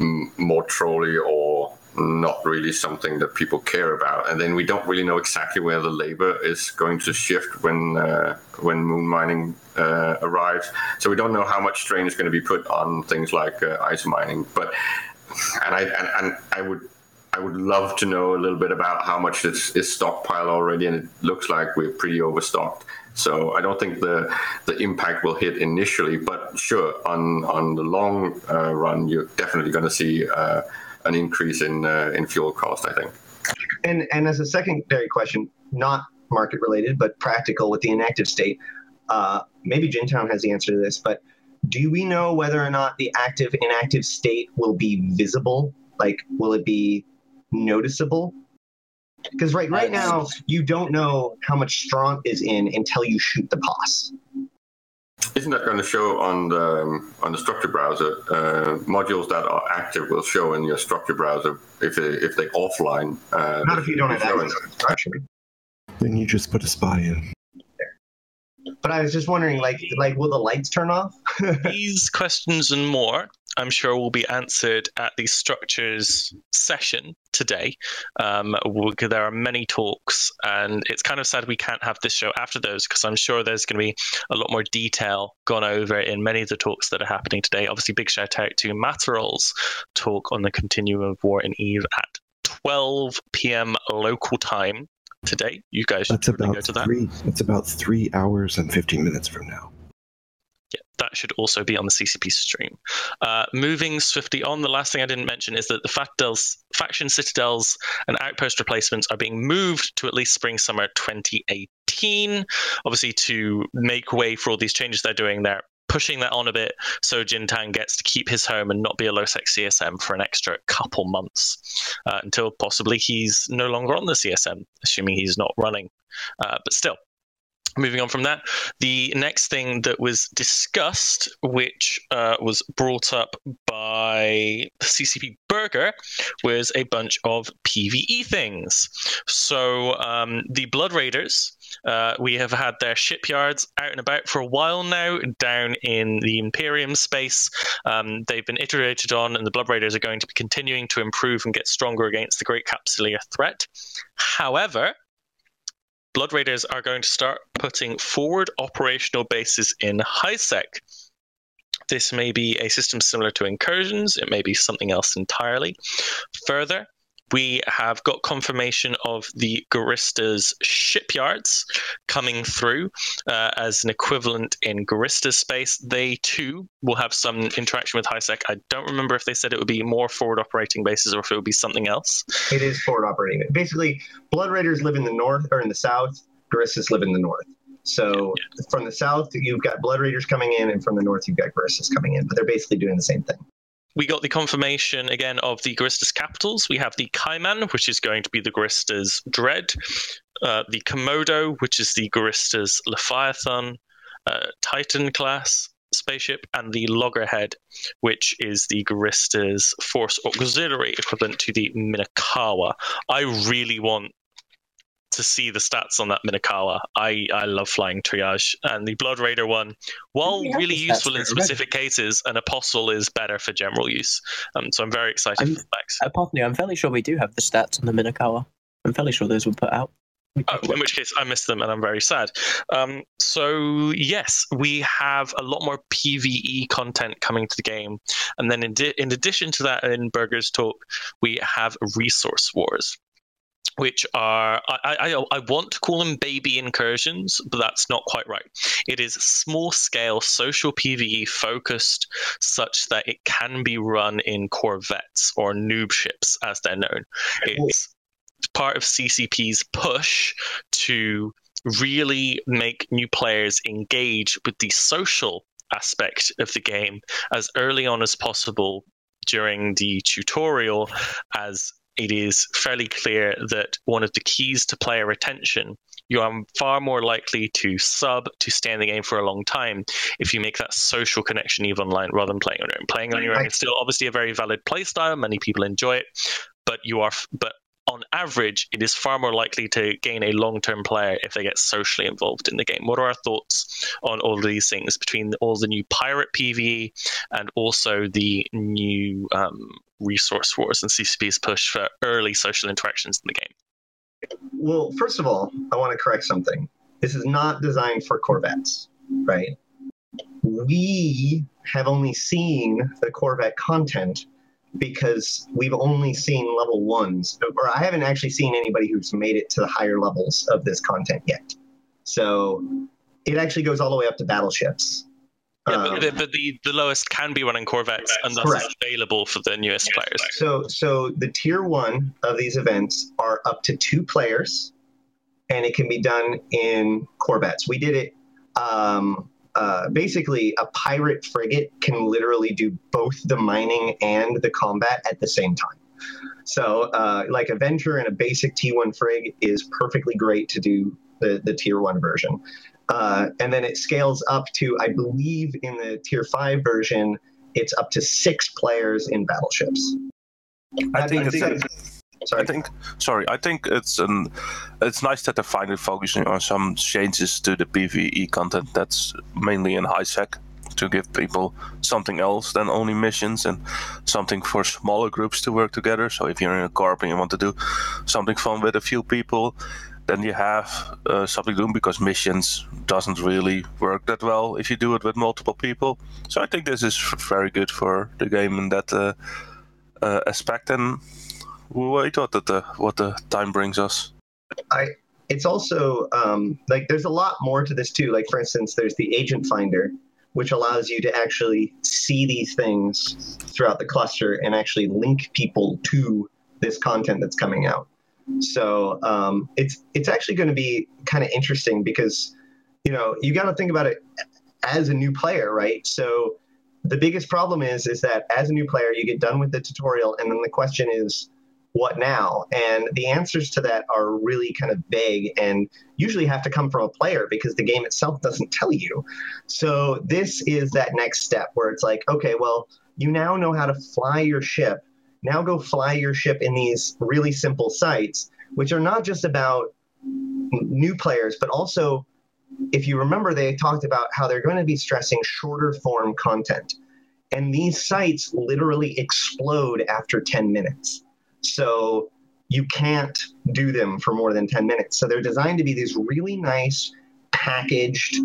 m- more trolley or not really something that people care about. And then we don't really know exactly where the labor is going to shift when uh, when moon mining uh, arrives. So we don't know how much strain is going to be put on things like uh, ice mining. But and I and, and I would. I would love to know a little bit about how much is, is stockpile already, and it looks like we're pretty overstocked. So I don't think the the impact will hit initially, but sure, on on the long uh, run, you're definitely going to see uh, an increase in uh, in fuel cost. I think. And and as a secondary question, not market related but practical with the inactive state, uh, maybe Jin'taan has the answer to this, but do we know whether or not the active inactive state will be visible? Like, will it be noticeable? Because right right now you don't know how much stront is in until you shoot the POS. Isn't that going to show on the um, on the structure browser? Uh, modules that are active will show in your structure browser if they, if they offline. Uh, Not if you don't have access to structure. Then you just put a spy in. But I was just wondering, like, like will the lights turn off? These questions and more I'm sure will be answered at the structures session today. Um, there are many talks, and it's kind of sad we can't have this show after those because I'm sure there's going to be a lot more detail gone over in many of the talks that are happening today. Obviously, big shout out to Matterall's talk on the continuum of war in Eve at 12 p.m. local time today. You guys should That's about go to three, that. It's about three hours and 15 minutes from now that should also be on the CCP stream. Uh, moving swiftly on, the last thing I didn't mention is that the factels, faction citadels and outpost replacements are being moved to at least spring summer 2018. Obviously, to make way for all these changes they're doing, they're pushing that on a bit so Jin'taan gets to keep his home and not be a lowsec CSM for an extra couple months uh, until possibly he's no longer on the CSM, assuming he's not running. Uh, but still, moving on from that, the next thing that was discussed, which uh, was brought up by CCP Burger, was a bunch of PVE things. So um, the Blood Raiders. Uh, we have had their shipyards out and about for a while now, down in the Imperium space. Um, they've been iterated on, and the Blood Raiders are going to be continuing to improve and get stronger against the Great Capsuleer threat. However, Blood Raiders are going to start putting forward operational bases in HiSec. This may be a system similar to incursions, it may be something else entirely. Further, we have got confirmation of the Guristas shipyards coming through uh, as an equivalent in Gurista space. They too will have some interaction with HiSec. I don't remember if they said it would be more forward operating bases or if it would be something else. It is forward operating. Basically, Blood Raiders live in the north or in the south. Guristas live in the north. So yeah. from the south, you've got Blood Raiders coming in, and from the north, you've got Guristas coming in. But they're basically doing the same thing we got the confirmation again of the Guristas capitals. We have the Caiman, which is going to be the Guristas Dread, uh, the Komodo, which is the Guristas Leviathan, uh, Titan class spaceship, and the Loggerhead, which is the Guristas Force Auxiliary, equivalent to the Minokawa. I really want to see the stats on that Minokawa. I, I love flying triage. And the Blood Raider one, while really useful in specific cases, an apostle is better for general use. Um, so I'm very excited I'm, for the specs. Apophany, I'm fairly sure we do have the stats on the Minokawa. I'm fairly sure those were put out. Oh, in which case, I missed them and I'm very sad. Um, so, yes, we have a lot more PvE content coming to the game. And then, in, di- in addition to that, in Burger's talk, we have Resource Wars which are I, I, I want to call them baby incursions, but that's not quite right. It is small scale social PVE focused, such that it can be run in corvettes or noob ships, as they're known. It's part of CCP's push to really make new players engage with the social aspect of the game as early on as possible during the tutorial as it is fairly clear that one of the keys to player retention you are far more likely to sub to stay in the game for a long time if you make that social connection even online rather than playing on your own. Playing on your own is still obviously a very valid play style. Many people enjoy it, but you are but on average, it is far more likely to gain a long term player if they get socially involved in the game. What are our thoughts on all these things between all the new pirate PvE and also the new um, resource wars and CCP's push for early social interactions in the game? Well, first of all, I want to correct something. This is not designed for Corvettes, right? We have only seen the Corvette content because we've only seen level ones, or I haven't actually seen anybody who's made it to the higher levels of this content yet. So it actually goes all the way up to battleships. Yeah, um, but, the, but the, the lowest can be running Corvettes, and thus correct. available for the newest players. So, so the tier one of these events are up to two players, and it can be done in Corvettes. We did it um, uh, basically a pirate frigate can literally do both the mining and the combat at the same time. So, uh, like a Venture and a basic T1 frig is perfectly great to do the, the tier one version. Uh, and then it scales up to, I believe, in the tier five version, it's up to six players in battleships. I think, I think it's, Sorry. I think sorry, I think it's an it's nice that they're finally focusing on some changes to the PvE content that's mainly in HiSec to give people something else than only missions and something for smaller groups to work together. So if you're in a corp and you want to do something fun with a few people, then you have uh, something to do because missions doesn't really work that well if you do it with multiple people. So I think this is very good for the game in that uh, uh, aspect. And wait what the what the time brings us. I it's also um, like there's a lot more to this too. Like for instance, there's the agent finder, which allows you to actually see these things throughout the cluster and actually link people to this content that's coming out. So um, it's it's actually going to be kind of interesting because you know you got to think about it as a new player, right? So the biggest problem is is that as a new player, you get done with the tutorial, and then the question is what now? And the answers to that are really kind of vague and usually have to come from a player because the game itself doesn't tell you. So this is that next step where it's like, okay, well, you now know how to fly your ship. Now go fly your ship in these really simple sites, which are not just about new players, but also, if you remember, they talked about how they're going to be stressing shorter form content. And these sites literally explode after 10 minutes. So you can't do them for more than 10 minutes. So they're designed to be these really nice, packaged,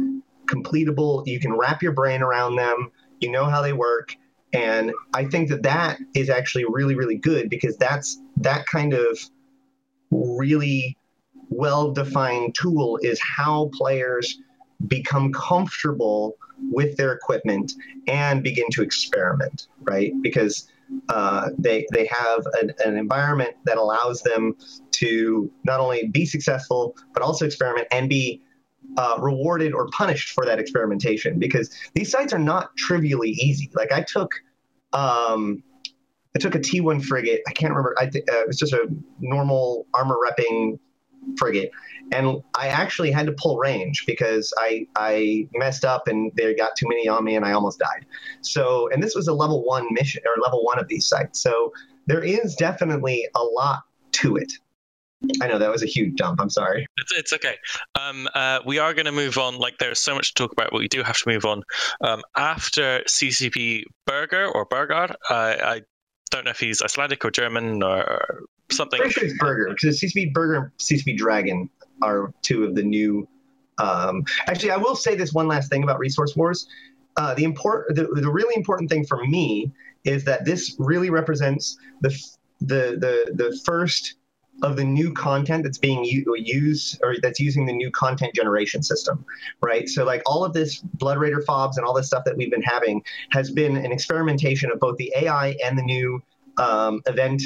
completable, you can wrap your brain around them, you know how they work, And I think that that is actually really, really good because that's that kind of really well defined tool is how players become comfortable with their equipment and begin to experiment, right? Because uh, they they have an, an, environment that allows them to not only be successful but also experiment and be uh, rewarded or punished for that experimentation. Because these sites are not trivially easy. Like I took. Um, I took a T1 frigate. I can't remember. I th- uh, it was just a normal armor repping frigate, and I actually had to pull range because I I messed up and they got too many on me and I almost died. So and this was a level one mission or level one of these sites. So there is definitely a lot to it. I know that was a huge dump. I'm sorry. It's, it's okay. Um, uh, we are going to move on. Like, there's so much to talk about, but we do have to move on. Um, after CCP Burger or Burger, uh, I don't know if he's Icelandic or German or something. Pretty sure it's Burger because CCP Burger and CCP Dragon are two of the new. Um, actually, I will say this one last thing about Resource Wars. Uh, the important, the, the really important thing for me is that this really represents the the the the first of the new content that's being u- used or that's using the new content generation system, right? So like all of this Blood Raider fobs and all this stuff that we've been having has been an experimentation of both the AI and the new um, event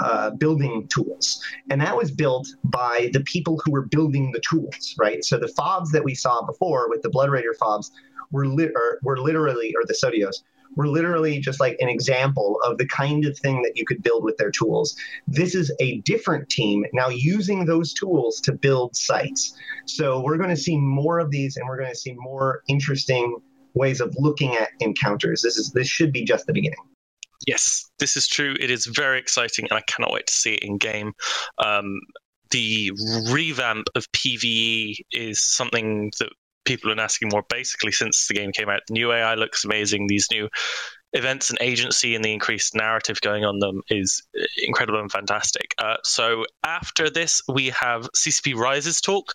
uh, building tools. And that was built by the people who were building the tools, right? So the fobs that we saw before with the Blood Raider fobs were, or, were literally, or the Sodios, were literally just like an example of the kind of thing that you could build with their tools. This is a different team now using those tools to build sites. So we're going to see more of these and we're going to see more interesting ways of looking at encounters. This is this should be just the beginning. Yes, this is true. It is very exciting, and I cannot wait to see it in game. Um, the revamp of PVE is something that people have been asking more basically since the game came out. The new AI looks amazing. These new events and agency and the increased narrative going on them is uh, incredible and fantastic. Uh, so after this, we have CCP Rise's talk,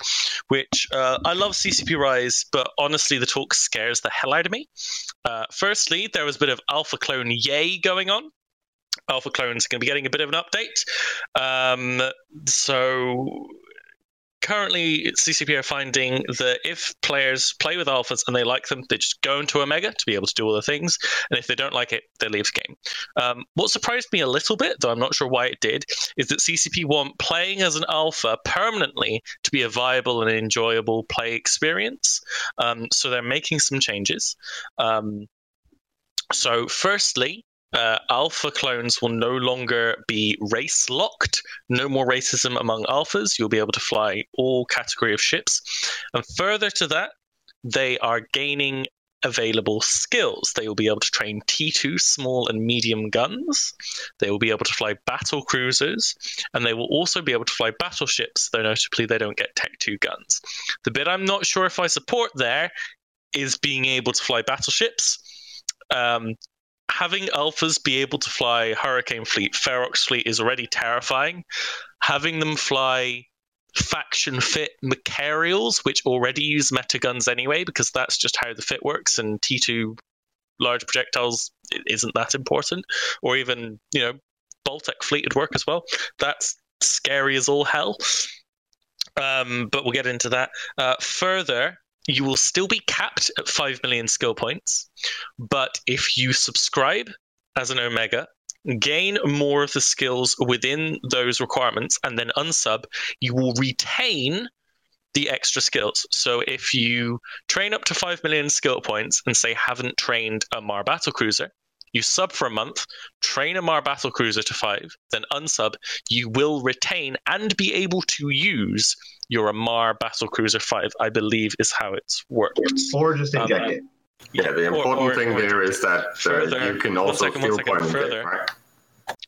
which uh, I love CCP Rise, but honestly, the talk scares the hell out of me. Uh, firstly, there was a bit of alpha clone yay going on. Alpha clone's going to be getting a bit of an update. Um, so currently CCP are finding that if players play with alphas and they like them, they just go into Omega to be able to do all the things. And if they don't like it, they leave the game. Um, what surprised me a little bit, though I'm not sure why it did, is that CCP want playing as an alpha permanently to be a viable and enjoyable play experience. Um, so they're making some changes. Um, so, firstly, uh, alpha clones will no longer be race locked. No more racism among alphas. You'll be able to fly all category of ships. And further to that, they are gaining available skills. They will be able to train T2 small and medium guns. They will be able to fly battle cruisers, and they will also be able to fly battleships, though notably they don't get Tech 2 guns. The bit I'm not sure if I support there is being able to fly battleships. Um, having alphas be able to fly Hurricane Fleet, Ferox Fleet is already terrifying. Having them fly faction fit Machariels, which already use meta guns anyway, because that's just how the fit works, and T2 large projectiles isn't that important, or even, you know, Baltec fleet would work as well. That's scary as all hell. Um, but we'll get into that. Uh, further, you will still be capped at 5 million skill points. But if you subscribe as an Omega, gain more of the skills within those requirements, and then unsub, you will retain the extra skills. So if you train up to 5 million skill points and say haven't trained Amarr battle cruiser, you sub for a month, train Amarr battle cruiser to 5, then unsub, you will retain and be able to use your Amarr Battle Cruiser 5, I believe is how it's worked. Or just inject um, it. Yeah, the important or, or, thing or, there is that uh, further, you can also second, feel point further, right?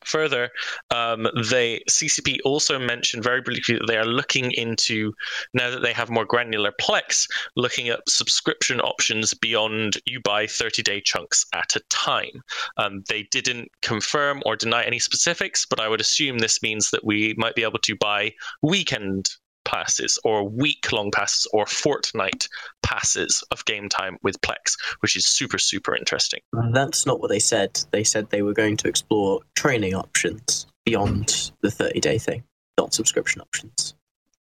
Further, um, they CCP also mentioned very briefly that they are looking into now that they have more granular plex, looking at subscription options beyond you buy 30 day chunks at a time. Um, they didn't confirm or deny any specifics, but I would assume this means that we might be able to buy weekend passes or week long passes or fortnight passes of game time with Plex, which is super, super interesting. That's not what they said. They said they were going to explore training options beyond the 30 day thing, not subscription options.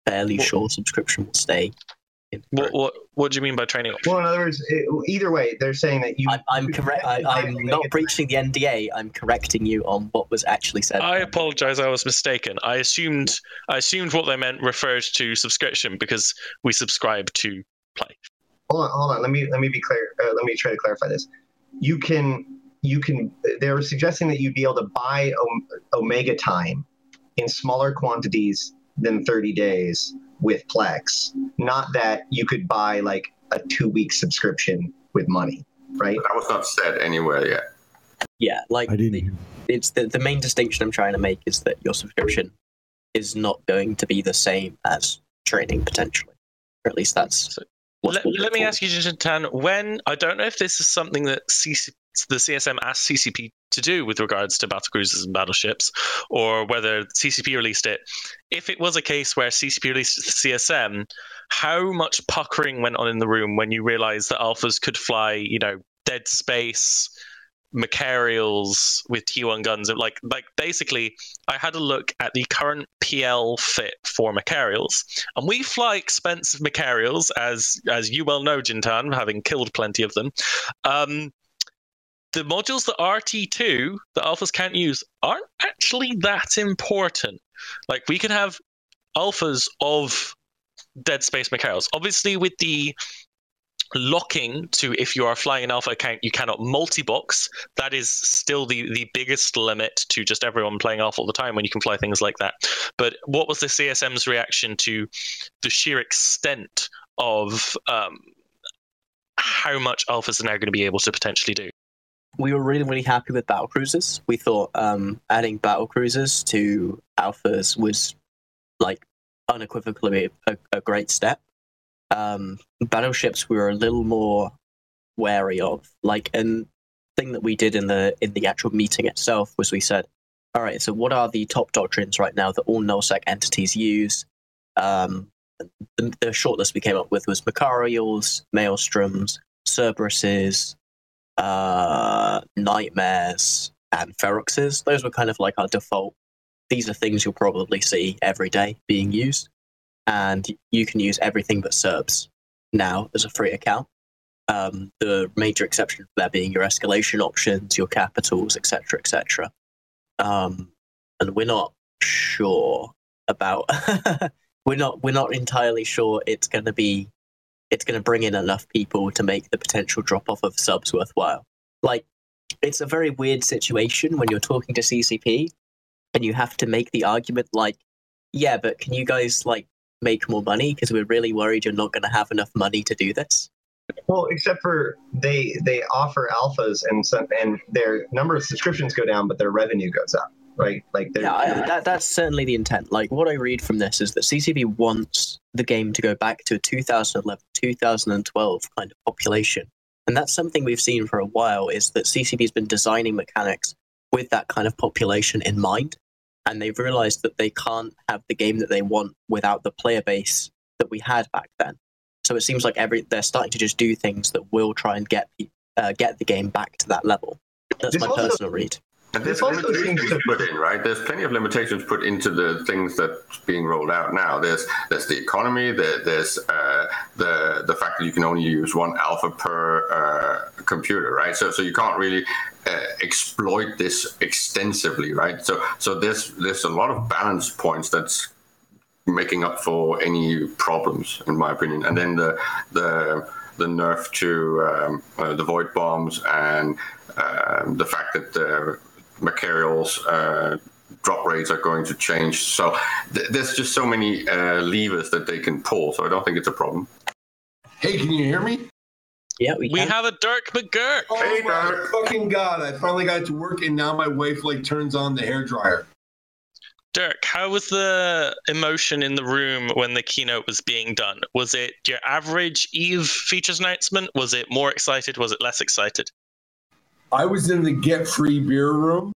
Fairly What- sure subscription will stay. In What, what, what do you mean by training options? Well, in other words, it, either way, they're saying that you. I'm, I'm correct. I, I'm not breaching the NDA. I'm correcting you on what was actually said. I apologize. I was mistaken. I assumed I assumed what they meant referred to subscription because we subscribe to Play. Hold on, hold on. Let me let me be clear. Uh, let me try to clarify this. You can you can. They were suggesting that you'd be able to buy Om- Omega time in smaller quantities than 30 days with Plex. Not that you could buy like a two week subscription with money, right? That was not said anywhere yet. Yeah, like I the, didn't. it's the, the main distinction I'm trying to make is that your subscription is not going to be the same as training potentially. Or at least that's So, Let, let me ask you, Jin'taan, when I don't know if this is something that CC, the CSM asked CCP to do with regards to battle cruisers and battleships, or whether CCP released it. If it was a case where CCP released CSM, how much puckering went on in the room when you realized that alphas could fly, you know, dead space, Machariels with T1 guns? Like, like basically, I had a look at the current PL fit for Machariels, and we fly expensive Machariels, as as you well know, Jin'taan, having killed plenty of them. Um, the modules that are T2 that alphas can't use aren't actually that important. Like we can have alphas of Dead Space Machariels. Obviously, with the locking to if you are flying an alpha account, you cannot multi-box. That is still the the biggest limit to just everyone playing alpha all the time when you can fly things like that. But what was the CSM's reaction to the sheer extent of um, how much alphas are now going to be able to potentially do? We were really really happy with battle cruisers. We thought um, adding battle cruisers to alphas was like unequivocally a, a great step. Um, battleships we were a little more wary of. Like, and thing that we did in the in the actual meeting itself was we said, all right, so what are the top doctrines right now that all nullsec entities use? Um, the, the shortlist we came up with was Machariels, Maelstroms, Cerberuses, uh, nightmares and feroxes. Those were kind of like our default. These are things you'll probably see every day being used, and you can use everything but Serbs now as a free account. Um, the major exception that being your escalation options, your capitals, etc., etc. Um, and we're not sure about. we're not. We're not entirely sure it's going to be it's going to bring in enough people to make the potential drop off of subs worthwhile. Like, it's a very weird situation when you're talking to CCP and you have to make the argument like, yeah, but can you guys like make more money because we're really worried you're not going to have enough money to do this. Well, except for they they offer alphas and some and their number of subscriptions go down, but their revenue goes up, right? Like Yeah, that, that's certainly the intent. Like, what I read from this is that CCP wants the game to go back to a 2011, 2012 kind of population. And that's something we've seen for a while is that CCP has been designing mechanics with that kind of population in mind. And they've realized that they can't have the game that they want without the player base that we had back then. So it seems like every they're starting to just do things that will try and get uh, get the game back to that level. That's This my also- personal read. And there's also seems to- put in, right? There's plenty of limitations put into the things that's being rolled out now. There's there's the economy. There, there's uh, the the fact that you can only use one alpha per uh, computer, right? So so you can't really uh, exploit this extensively, right? So so there's there's a lot of balance points that's making up for any problems, in my opinion. And then the the the nerf to um, uh, the void bombs and um, the fact that the Machariels uh, drop rates are going to change. So th- there's just so many uh, levers that they can pull. So I don't think it's a problem. Hey, can you hear me? Yeah, we, We can. have a Dirk McGurk. Oh Hey, my Derek. fucking god! I finally got to work, and now my wife like turns on the hair dryer. Dirk, how was the emotion in the room when the keynote was being done? Was it your average Eve features announcement? Was it more excited? Was it less excited? I was in the get free beer room,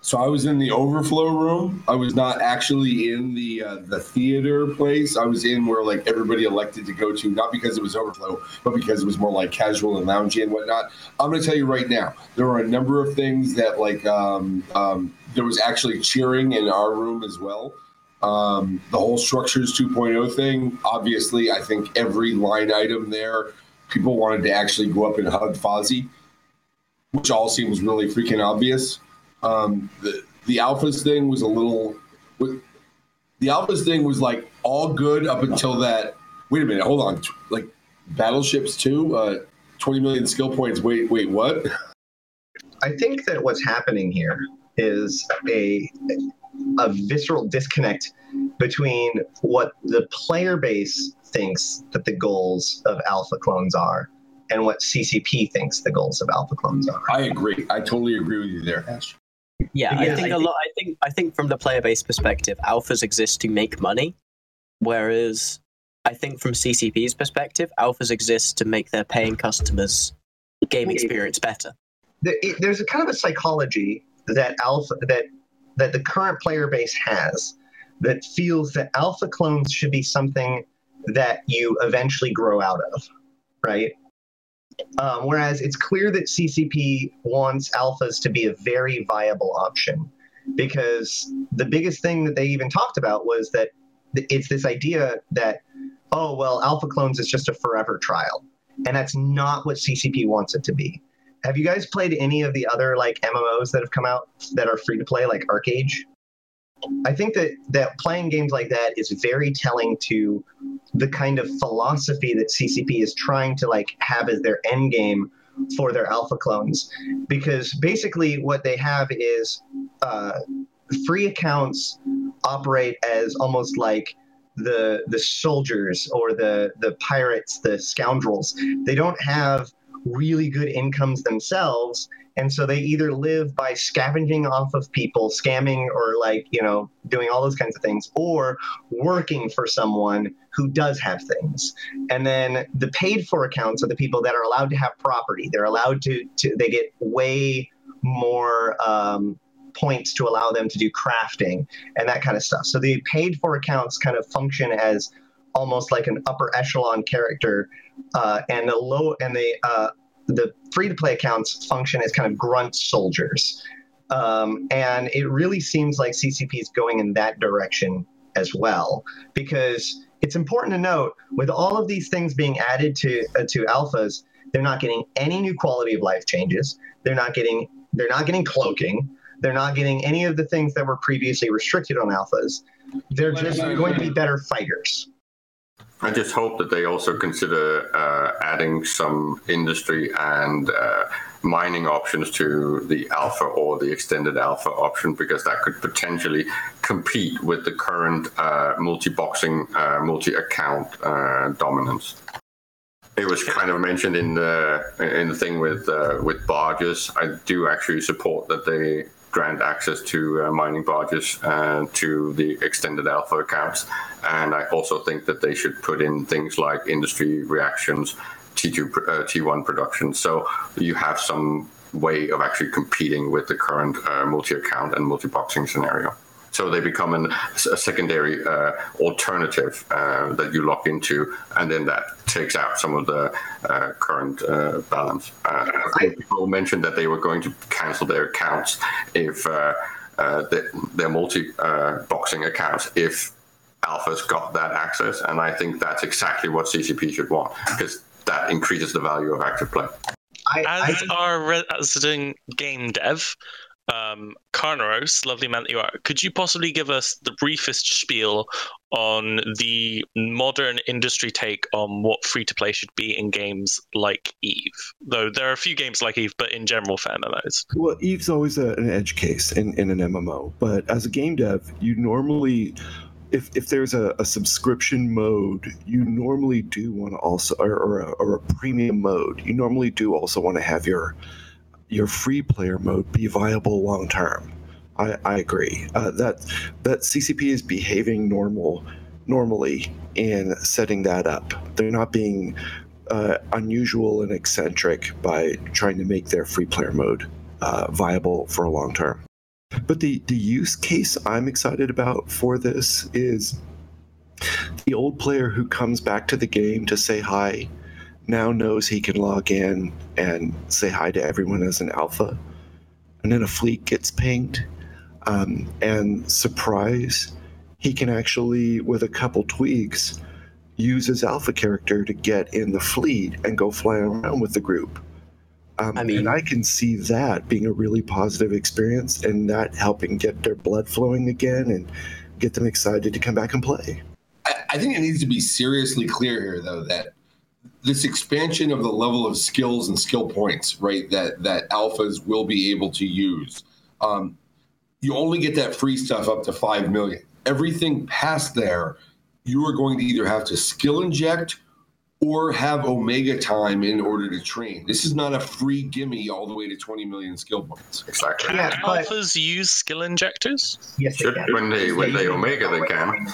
So I was in the overflow room. I was not actually in the uh, the theater place. I was in where like everybody elected to go to, not because it was overflow, but because it was more like casual and loungy and whatnot. I'm going to tell you right now, there were a number of things that like um, um, there was actually cheering in our room as well. Um, the whole structures 2.0 thing. Obviously, I think every line item there, people wanted to actually go up and hug Fozzie, which all seems really freaking obvious. Um, the the alphas thing was a little. The alphas thing was like all good up until that. Wait a minute, hold on. Like battleships too. Uh, Twenty million skill points. Wait, wait, what? I think that what's happening here is a a visceral disconnect between what the player base thinks that the goals of alpha clones are and what CCP thinks the goals of alpha clones are. I agree. I totally agree with you there, Ash. Yeah, I think a lot. I think I think from the player base perspective, alphas exist to make money, whereas I think from CCP's perspective, alphas exist to make their paying customers game experience better. There's a kind of a psychology that alpha that that the current player base has that feels that alpha clones should be something that you eventually grow out of, right? Um, whereas it's clear that CCP wants alphas to be a very viable option because the biggest thing that they even talked about was that it's this idea that, oh, well, alpha clones is just a forever trial. And that's not what CCP wants it to be. Have you guys played any of the other like MMOs that have come out that are free to play, like ArcheAge? I think that that playing games like that is very telling to the kind of philosophy that CCP is trying to like have as their end game for their alpha clones, because basically what they have is uh, free accounts operate as almost like the the soldiers or the the pirates, the scoundrels. They don't have really good incomes themselves and so they either live by scavenging off of people, scamming, or like, you know, doing all those kinds of things, or working for someone who does have things. And then the paid for accounts are the people that are allowed to have property. They're allowed to, to they get way more um, points to allow them to do crafting and that kind of stuff. So the paid for accounts kind of function as almost like an upper echelon character, uh, and the low and the uh, the free to play accounts function as kind of grunt soldiers. Um, and it really seems like CCP is going in that direction as well, because it's important to note with all of these things being added to uh, to alphas, they're not getting any new quality of life changes. They're not getting they're not getting cloaking. They're not getting any of the things that were previously restricted on alphas. They're just going to be better fighters. I just hope that they also consider uh, adding some industry and uh, mining options to the alpha or the extended alpha option because that could potentially compete with the current uh, multi-boxing, uh, multi-account uh, dominance. It was kind of mentioned in the in the thing with uh, with barges. I do actually support that they grant access to uh, mining barges uh, to the extended alpha accounts. And I also think that they should put in things like industry reactions, T2, uh, T1 production. So you have some way of actually competing with the current uh, multi account and multi boxing scenario so they become an, a secondary uh, alternative uh, that you lock into, and then that takes out some of the uh, current uh, balance. Uh, I people mentioned that they were going to cancel their accounts if uh, their multi boxing accounts if alphas got that access, and I think that's exactly what CCP should want because that increases the value of active play. I, As I, our resident game dev, um, Carneros, lovely man that you are, could you possibly give us the briefest spiel on the modern industry take on what free to play should be in games like Eve? Though there are a few games like Eve, but in general for MMOs. Well, Eve's always a, an edge case in, in an MMO, but as a game dev, you normally if, if there's a, a, subscription mode, you normally do want to also, or, or, a, or, a, premium mode, you normally do also want to have your your free player mode be viable long term. I, I agree uh, that that CCP is behaving normal normally in setting that up. They're not being uh, unusual and eccentric by trying to make their free player mode uh, viable for a long term. But the the use case I'm excited about for this is the old player who comes back to the game to say hi now knows he can log in and say hi to everyone as an alpha. And then a fleet gets pinged. Um, and surprise, he can actually, with a couple tweaks, use his alpha character to get in the fleet and go fly around with the group. Um, I mean- and I can see that being a really positive experience and that helping get their blood flowing again and get them excited to come back and play. I, I think it needs to be seriously clear here, though, that this expansion of the level of skills and skill points, right, that that alphas will be able to use. Um, you only get that free stuff up to five million. Everything past there, you are going to either have to skill inject or have omega time in order to train. This is not a free gimme all the way to 20 million skill points. Exactly. Can Yeah, alphas use skill injectors? Yes, they Should- can. when they- when they Omega, they can.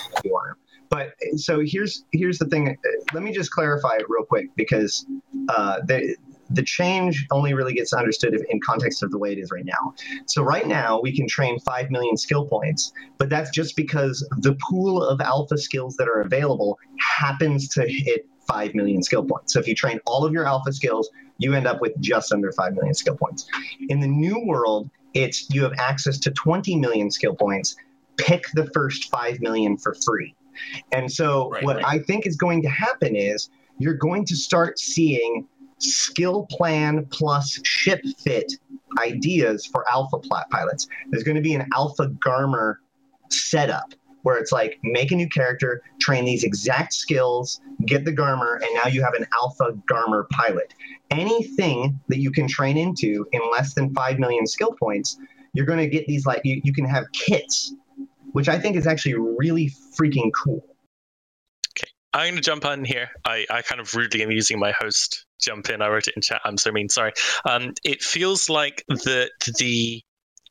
But so here's here's the thing. Let me just clarify it real quick because uh, the the change only really gets understood if- in context of the way it is right now. So right now we can train five million skill points, but that's just because the pool of alpha skills that are available happens to hit five million skill points. So if you train all of your alpha skills, you end up with just under five million skill points. In the new world, it's you have access to 20 million skill points. Pick the first five million for free. And so, Right, what right. I think is going to happen is you're going to start seeing skill plan plus ship fit ideas for alpha plat pilots. There's going to be an alpha Garmur setup where it's like make a new character, train these exact skills, get the Garmur, and now you have an alpha Garmur pilot. Anything that you can train into in less than 5 million skill points, you're going to get these like you, you can have kits, which I think is actually really freaking cool. Okay, I'm going to jump on here. I, I kind of rudely am using my host jump in. I wrote it in chat. I'm so mean. Sorry. Um, it feels like the the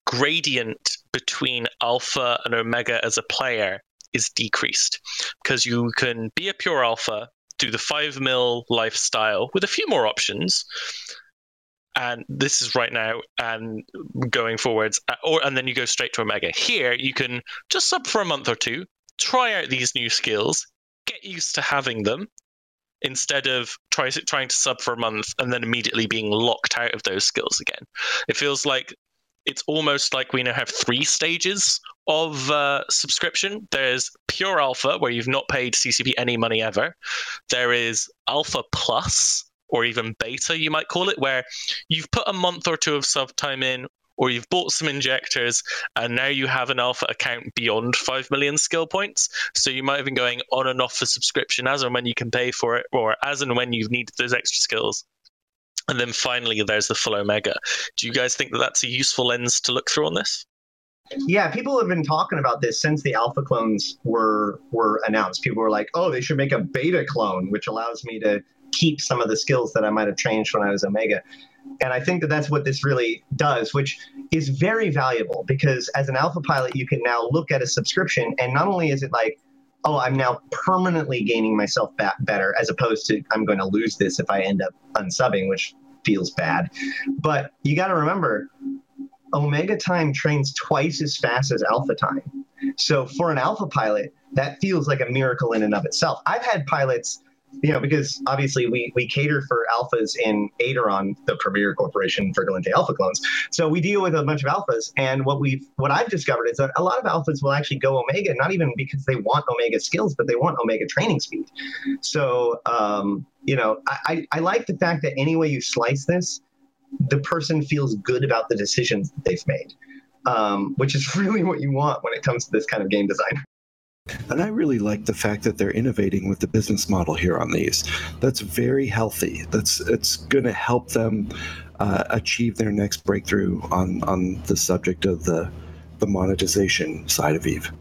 gradient between alpha and omega as a player is decreased because you can be a pure alpha, do the five mil lifestyle with a few more options. And this is right now and going forwards, uh, or and then you go straight to omega. Here you can just sub for a month or two, try out these new skills, get used to having them instead of try, trying to sub for a month and then immediately being locked out of those skills again. It feels like it's almost like we now have three stages of uh, subscription. There's pure alpha, where you've not paid CCP any money ever. There is alpha plus, or even beta, you might call it, where you've put a month or two of sub time in, or you've bought some injectors, and now you have an alpha account beyond 5 million skill points. So you might have been going on and off the subscription as and when you can pay for it, or as and when you've needed those extra skills. And then finally, there's the full Omega. Do you guys think that that's a useful lens to look through on this? Yeah, people have been talking about this since the alpha clones were were announced. People were like, "Oh, they should make a beta clone, which allows me to keep some of the skills that I might have changed when I was Omega." And I think that that's what this really does, which is very valuable because as an alpha pilot, you can now look at a subscription, and not only is it like, "Oh, I'm now permanently gaining myself back better," as opposed to I'm going to lose this if I end up unsubbing, which feels bad. But you got to remember, Omega time trains twice as fast as Alpha time. So for an Alpha pilot, that feels like a miracle in and of itself. I've had pilots, know, because obviously we we cater for alphas in Aderon, the premier corporation for Gallente Alpha clones. So we deal with a bunch of alphas, and what we've what I've discovered is that a lot of alphas will actually go Omega, not even because they want Omega skills, but they want Omega training speed. So um, you know, I, I, I like the fact that any way you slice this, the person feels good about the decisions that they've made, um, which is really what you want when it comes to this kind of game design. And I really like the fact that they're innovating with the business model here on these. That's very healthy. That's it's going to help them uh, achieve their next breakthrough on on the subject of the the monetization side of Eve.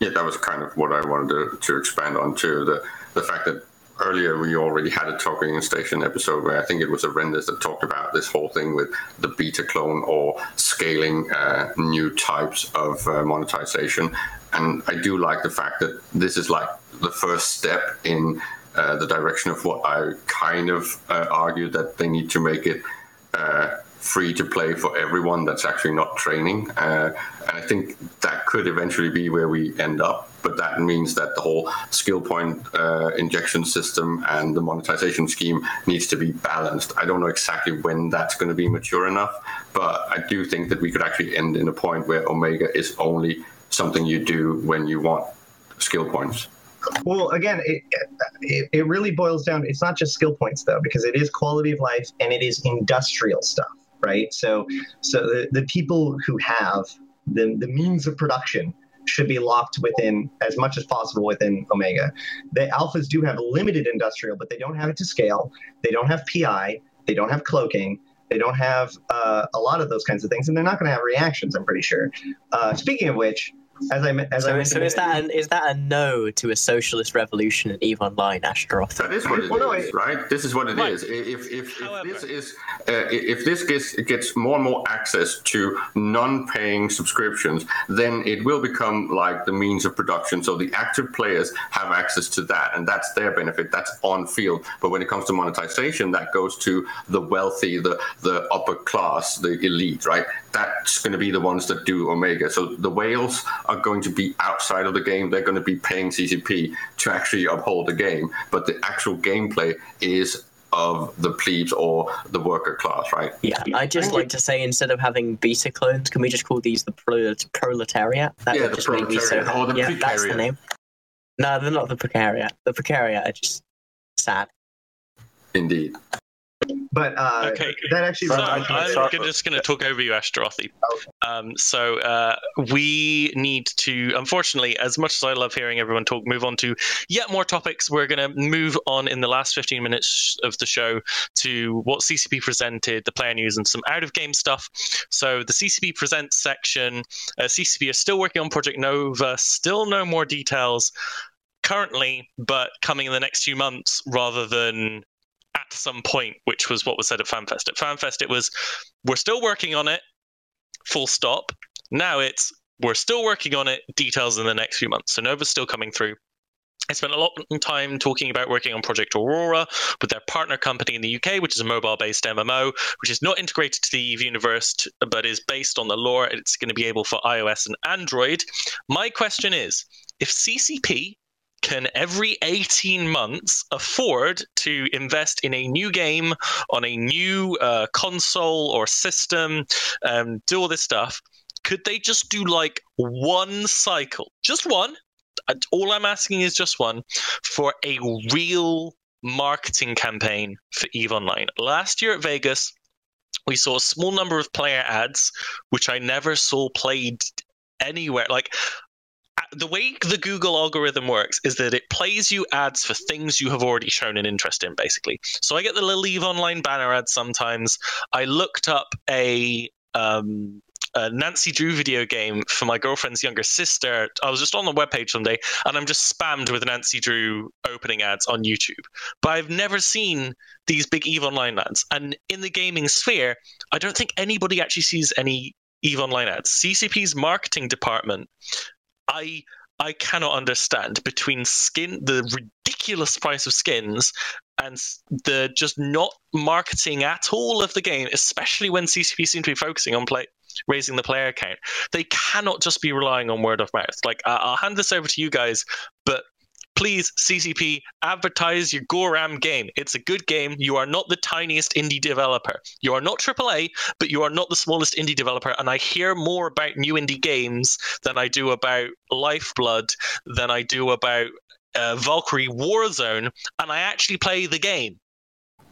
Yeah, that was kind of what I wanted to, to expand on too. The the fact that earlier we already had a talking station episode where I think it was Arendis that talked about this whole thing with the beta clone or scaling uh, new types of uh, monetization. And I do like the fact that this is like the first step in uh, the direction of what I kind of uh, argue that they need to make it uh, free to play for everyone that's actually not training. Uh, and I think that could eventually be where we end up. But that means that the whole skill point uh, injection system and the monetization scheme needs to be balanced. I don't know exactly when that's going to be mature enough, but I do think that we could actually end in a point where Omega is only something you do when you want skill points. Well, again, it, it, it really boils down. It's not just skill points though, because it is quality of life and it is industrial stuff, right? So, so the, the people who have the the means of production should be locked within as much as possible within Omega. The alphas do have limited industrial, but they don't have it to scale. They don't have PI. They don't have cloaking. They don't have uh, a lot of those kinds of things, and they're not going to have reactions. I'm pretty sure. Uh, speaking of which, as I as I So, mentioned, so is that an, is that a no to a socialist revolution in Eve Online, Ashtaroth? That is what it is, Well, no, I- right? This is what it Right. is. If if, if this is uh, if this gets gets more and more access to non-paying subscriptions, then it will become like the means of production. So the active players have access to that, and that's their benefit. That's on field. But when it comes to monetization, that goes to the wealthy, the the upper class, the elite, right? That's going to be the ones that do Omega. So the whales are going to be outside of the game. They're going to be paying CCP to actually uphold the game. But the actual gameplay is of the plebes or the worker class, right? Yeah, I'd just like to say instead of having beta clones, can we just call these the pro- proletariat? That Yeah, would the just make me so proletariat, or the yeah, that's the name. No, they're not the precariat. The precariat are just sad. Indeed. But uh, Okay. that actually So I'm, I can I'm start gonna- with- just going to talk over you, Ashterothi. Okay. Um, so uh, we need to, unfortunately, as much as I love hearing everyone talk, move on to yet more topics. We're going to move on in the last 15 minutes of the show to what CCP presented, the player news, and some out of game stuff. So the CCP presents section, uh, CCP are still working on Project Nova, still no more details currently, but coming in the next few months rather than at some point, which was what was said at FanFest. At FanFest, it was we're still working on it, full stop. Now it's we're still working on it, details in the next few months. So Nova's still coming through. I spent a lot of time talking about working on Project Aurora with their partner company in the UK, which is a mobile based MMO, which is not integrated to the EVE universe, but is based on the lore. It's going to be able for iOS and Android. My question is if CCP can every 18 months afford to invest in a new game on a new uh, console or system, um, do all this stuff? Could they just do like one cycle, just one? Uh, All I'm asking is just one for a real marketing campaign for EVE Online. Last year at Vegas, we saw a small number of player ads, which I never saw played anywhere. Like, the way the Google algorithm works is that it plays you ads for things you have already shown an interest in, basically. So I get the little Eve Online banner ads sometimes. I looked up a um, a Nancy Drew video game for my girlfriend's younger sister. I was just on the webpage someday and I'm just spammed with Nancy Drew opening ads on YouTube. But I've never seen these big EVE Online ads. And in the gaming sphere, I don't think anybody actually sees any EVE Online ads. CCP's marketing department, I I cannot understand between skin the ridiculous price of skins and the just not marketing at all of the game, especially when CCP seem to be focusing on play raising the player count. They cannot just be relying on word of mouth. Like I'll hand this over to you guys, but please CCP advertise your Goram game. It's a good game. You are not the tiniest indie developer. You are not AAA, but you are not the smallest indie developer. And I hear more about new indie games than I do about Lifeblood, than I do about uh, Valkyrie Warzone, and I actually play the game.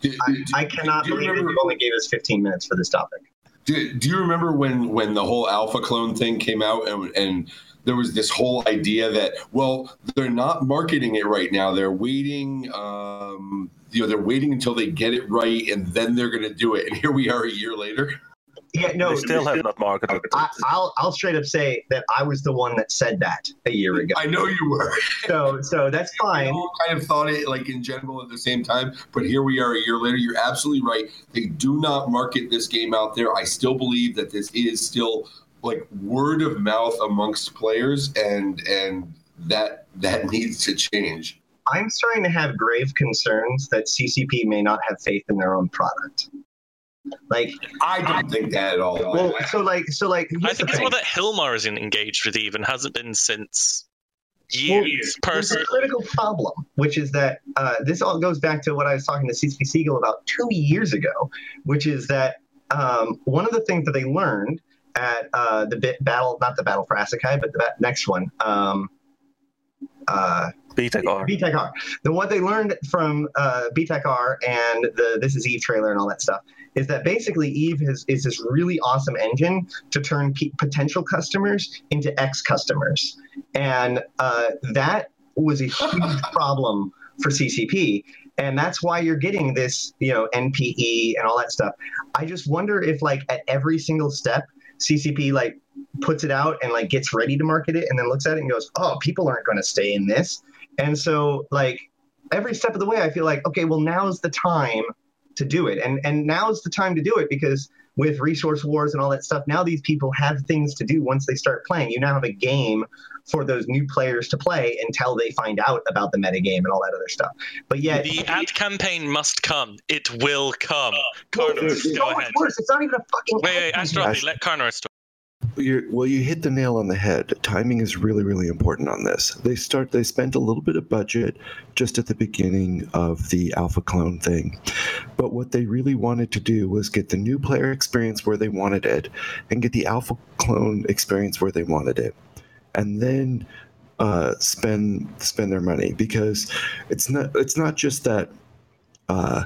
Do, do- I cannot you believe that remember- you only gave us 15 minutes for this topic. Do, do you remember when when the whole alpha clone thing came out and, and there was this whole idea that well they're not marketing it right now they're waiting um, you know they're waiting until they get it right and then they're going to do it and here we are a year later Yeah, no, they still have not marketed it. I, I'll I'll straight up say that I was the one that said that a year ago. I know you were So so that's I fine. all kind of thought it like in general at the same time, but here we are a year later. You're absolutely right. They do not market this game out there. I still believe that this is still like word of mouth amongst players, and and that that needs to change. I'm starting to have grave concerns that CCP may not have faith in their own product. Like, I don't think that at all. well, so like, so like, I here's think it's more that Hilmar isn't engaged with Eve and hasn't been since Well, years. There's personally. a critical problem, which is that uh, this all goes back to what I was talking to CCP Seagull about two years ago, which is that um, one of the things that they learned at uh, the bit battle, not the battle for Asakai, but the ba- next one, um, uh, BTEC BTEC R. Then what they learned from uh, BTEC R and the This Is Eve trailer and all that stuff is that basically Eve is, is this really awesome engine to turn pe- potential customers into ex customers. And uh, that was a huge problem for CCP. And that's why you're getting this, you know, NPE and all that stuff. I just wonder if, like, at every single step, CCP like puts it out and like gets ready to market it, and then looks at it and goes, "Oh, people aren't going to stay in this." And so, like, every step of the way, I feel like, okay, well, now's the time to do it, and and now's the time to do it because with resource wars and all that stuff, now these people have things to do once they start playing. You now have a game for those new players to play until they find out about the metagame and all that other stuff. But yet, The ad campaign must come. It will come. Well, Carnos, go so much ahead. worse. It's not even a fucking. Wait, wait, ad campaign. Let Carnos You're, well, you hit the nail on the head. Timing is really, really important on this. They start. They spent a little bit of budget just at the beginning of the alpha clone thing, but what they really wanted to do was get the new player experience where they wanted it, and get the alpha clone experience where they wanted it, and then uh, spend spend their money because it's not. It's not just that. Uh,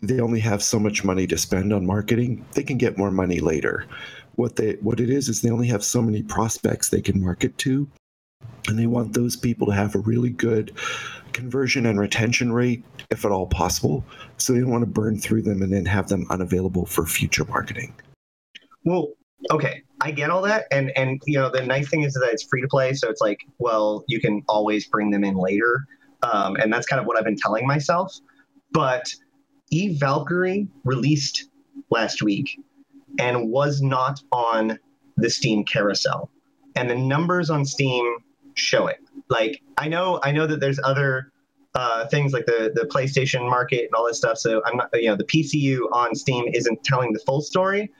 they only have so much money to spend on marketing. They can get more money later what they what it is is they only have so many prospects they can market to. And they want those people to have a really good conversion and retention rate if at all possible. So they don't want to burn through them and then have them unavailable for future marketing. Well, okay, I get all that, and and you know the nice thing is that it's free to play, so it's like, well, you can always bring them in later, um, and that's kind of what I've been telling myself. But Eve Valkyrie released last week and was not on the Steam carousel, and the numbers on Steam show it. Like I know, I know that there's other uh, things like the the PlayStation market and all this stuff. So I'm not, you know, the PCU on Steam isn't telling the full story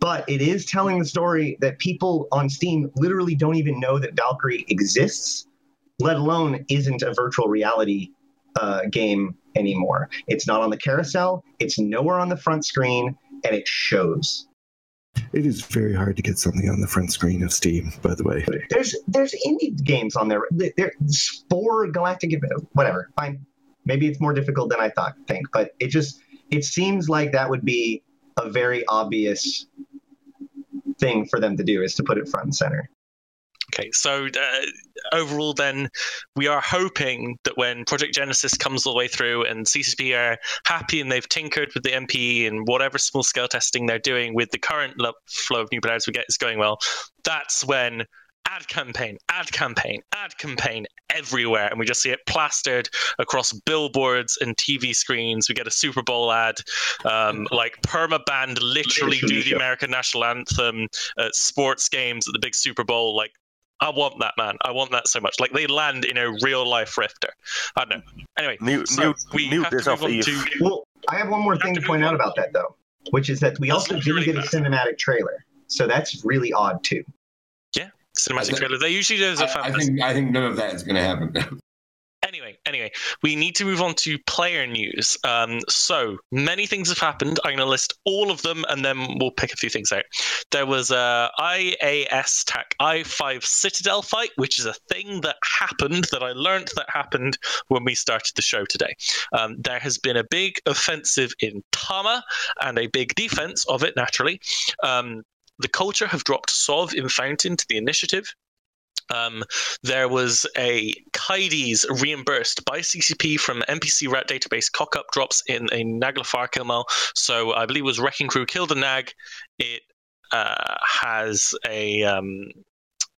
but it is telling the story that people on Steam literally don't even know that Valkyrie exists, let alone isn't a virtual reality uh, game anymore. It's not on the carousel, it's nowhere on the front screen, and it shows. it is very hard to get something on the front screen of steam by the way There's there's indie games on there. There Spore Galactic, whatever. Fine, maybe it's more difficult than I thought. Think, but it just it seems like that would be a very obvious thing for them to do is to put it front and center. Okay, so uh, overall, then we are hoping that when Project Genesis comes all the way through and CCP are happy and they've tinkered with the NPE and whatever small scale testing they're doing with the current lo- flow of new players we get is going well, that's when ad campaign, ad campaign, ad campaign everywhere, and we just see it plastered across billboards and TV screens. We get a Super Bowl ad, um, like permaband literally do the American national anthem at sports games at the big Super Bowl, like. I want that, man. I want that so much. Like they land in a real life rifter. I don't know. Anyway, Mute, so mute, we mute have to move on to Well, I have one more thing to point out about that though, which is that we That's also not didn't really get a cinematic trailer, so that's really odd too. Yeah, cinematic I- trailer. They usually do as a I, fan I fest. think I think none of that is going to happen. Anyway, anyway, we need to move on to player news. Um, so many things have happened. I'm going to list all of them, and then we'll pick a few things out. There was a IAS TAC i5 Citadel fight, which is a thing that happened that I learned that happened when we started the show today. Um, there has been a big offensive in Tama and a big defense of it, naturally. Um, the culture have dropped Sov in Fountain to the initiative. Um, there was a Caedes reimbursed by CCP from NPC rat database cock up drops in a Naglfar kill mail. So I believe it was Wrecking Crew killed a Nag. It uh, has a. Um,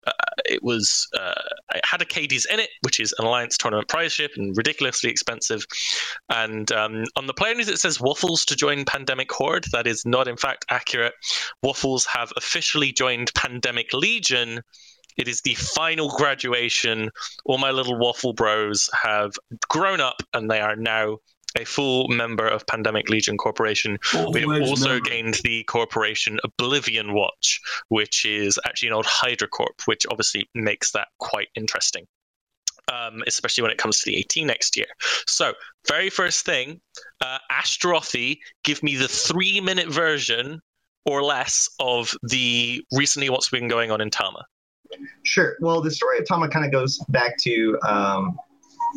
uh, it was uh, it had a Caedes in it, which is an alliance tournament prize ship and ridiculously expensive. And um, on the player news, it says Waffles to join Pandemic Horde. That is not in fact accurate. Waffles have officially joined Pandemic Legion It is the final graduation. All my little waffle bros have grown up and they are now a full member of Pandemic Legion Corporation. We Full-fledged also member. gained the corporation Oblivion Watch, which is actually an old Hydra Corp, which obviously makes that quite interesting. Um, especially when it comes to the 18 next year. So, very first thing, uh, Ashterothi, give me the three minute version or less of the recently what's been going on in Tama. Sure. Well, the story of Tama kind of goes back to um,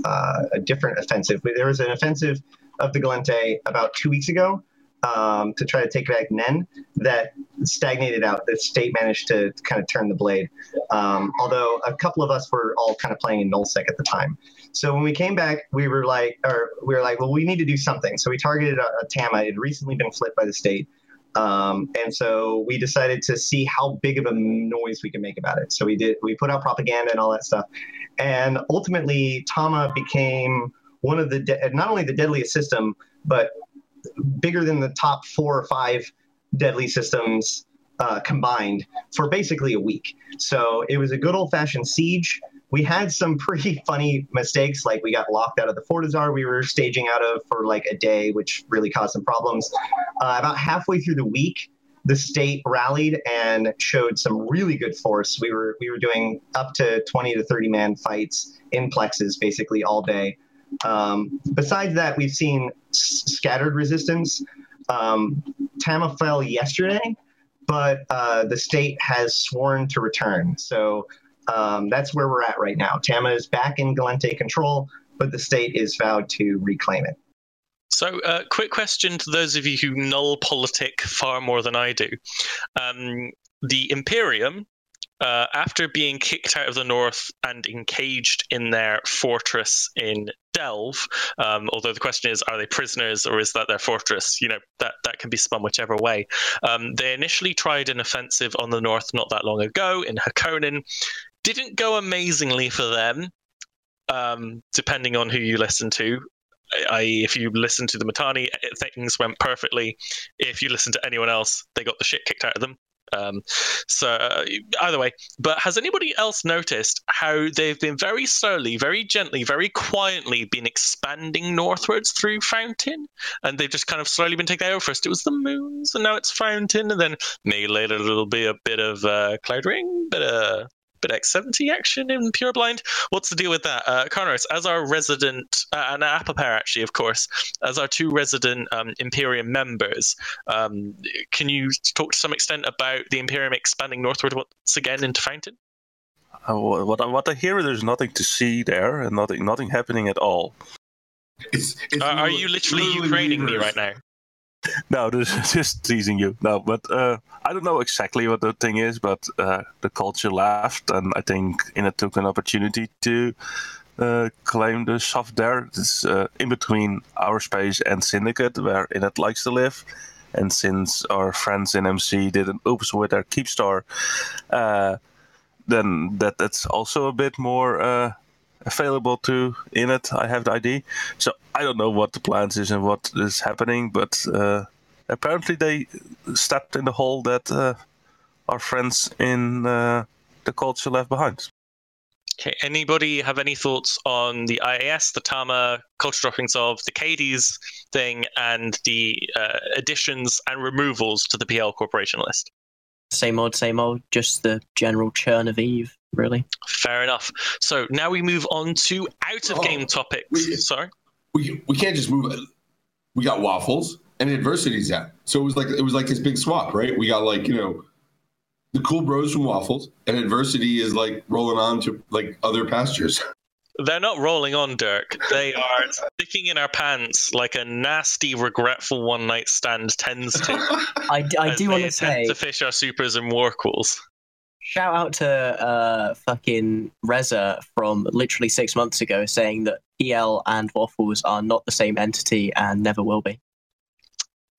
uh, a different offensive. There was an offensive of the Gallente about two weeks ago um, to try to take back Nen that stagnated out. The state managed to kind of turn the blade. Um, although a couple of us were all kind of playing in nullsec at the time. So when we came back, we were like, or we were like, well, we need to do something. So we targeted a, a Tama. It had recently been flipped by the state. Um, and so we decided to see how big of a noise we can make about it. So we did, we put out propaganda and all that stuff. And ultimately, Tama became one of the, de- not only the deadliest system, but bigger than the top four or five deadly systems uh, combined for basically a week. So it was a good old fashioned siege. We had some pretty funny mistakes, like we got locked out of the Fortizar we were staging out of for like a day, which really caused some problems. Uh, about halfway through the week, the state rallied and showed some really good force. We were we were doing up to 20 to 30 man fights in plexes basically all day. Um, besides that, we've seen s- scattered resistance. Um, Tama fell yesterday, but uh, the state has sworn to return. So um, that's where we're at right now. Tama is back in Gallente control, but the state is vowed to reclaim it. So, uh, quick question to those of you who null politic far more than I do. Um, the Imperium, uh, after being kicked out of the north and encaged in their fortress in Delve, um, although the question is, are they prisoners or is that their fortress? You know, that, that can be spun whichever way. Um, they initially tried an offensive on the north not that long ago in Hakonen. Didn't go amazingly for them, um, depending on who you listen to i.e., if you listen to the Mittani, things went perfectly. If you listen to anyone else, they got the shit kicked out of them. Um, so uh, either way, but has anybody else noticed how they've been very slowly, very gently, very quietly been expanding northwards through Fountain, and they've just kind of slowly been taking over. First it was the moons, and now it's Fountain, and then maybe later it'll be a bit of uh, Cloud Ring, bit of bit of X70 action in Pure Blind. What's the deal with that? Uh, Connors, as our resident, uh, and Apapair actually, of course, as our two resident um, Imperium members, um, can you talk to some extent about the Imperium expanding northward once again into Fountain? Uh, what, I- what I hear, there's nothing to see there, and nothing nothing happening at all. It's, it's Are, are you literally Ukraining me right now? No, this is just teasing you. No, but uh, I don't know exactly what the thing is, but uh, the culture left, and I think Init took an opportunity to uh, claim the sov there. It's uh, in between our space and Syndicate, where Init likes to live. And since our friends in MC did an oops with their Keepstar, uh, then that that's also a bit more uh, available to Init. I have the ID, so I don't know what the plans is and what is happening, but uh, apparently they stepped in the hole that uh, our friends in uh, the culture left behind. Okay, anybody have any thoughts on the IAS, the Tama culture droppings of the Caedes thing, and the uh, additions and removals to the PL Corporation list? Same old, same old. Just the general churn of Eve, really. Fair enough. So now we move on to out of oh, game Oh, topics. we- Sorry. we we can't just move. We got waffles and adversity's at. So it was like it was like this big swap, right? We got like you know the cool bros from waffles, and adversity is like rolling on to like other pastures. They're not rolling on, Dirk. They are sticking in our pants like a nasty, regretful one night stand tends to. I, d- I as do want to say, to fish our supers and warquels. Shout out to uh, fucking Reza from literally six months ago saying that PL and Waffles are not the same entity and never will be.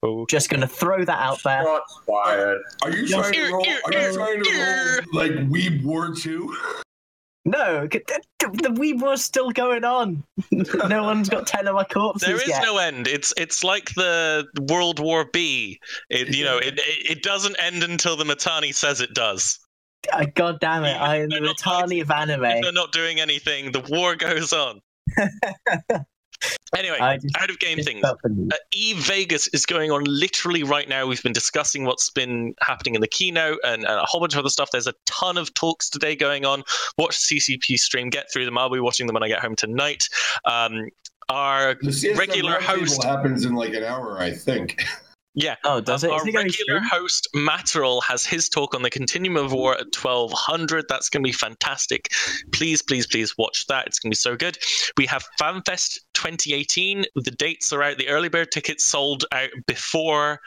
Oh. Just gonna throw that out there. Shots fired. Are you trying to roll? Are you trying to roll like Weeb War Two? No, c- th- th- the weeb war's still going on. no one's got ten of my corpses There is yet. no end. It's it's like the World War Bee. It you know it it it doesn't end until the Mittani says it does. Uh, God damn it! I am the They're Tani of If anime. they're not doing anything, the war goes on. Anyway, just- out of game things. felt. Uh, Eve Vegas is going on literally right now. We've been discussing what's been happening in the keynote and, and a whole bunch of other stuff. There's a ton of talks today going on. Watch CCP stream, get through them. I'll be watching them when I get home tonight. Um, our regular roundtable host- happens in like an hour, I think. yeah, Oh, does it? Our regular host Matterall has his talk on the Continuum of War at twelve hundred. That's going to be fantastic. Please, please, please watch that. It's going to be so good. We have FanFest 2018. The dates are out. The early bird tickets sold out before.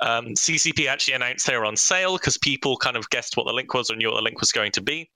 Um, CCP actually announced they were on sale because people kind of guessed what the link was or knew what the link was going to be.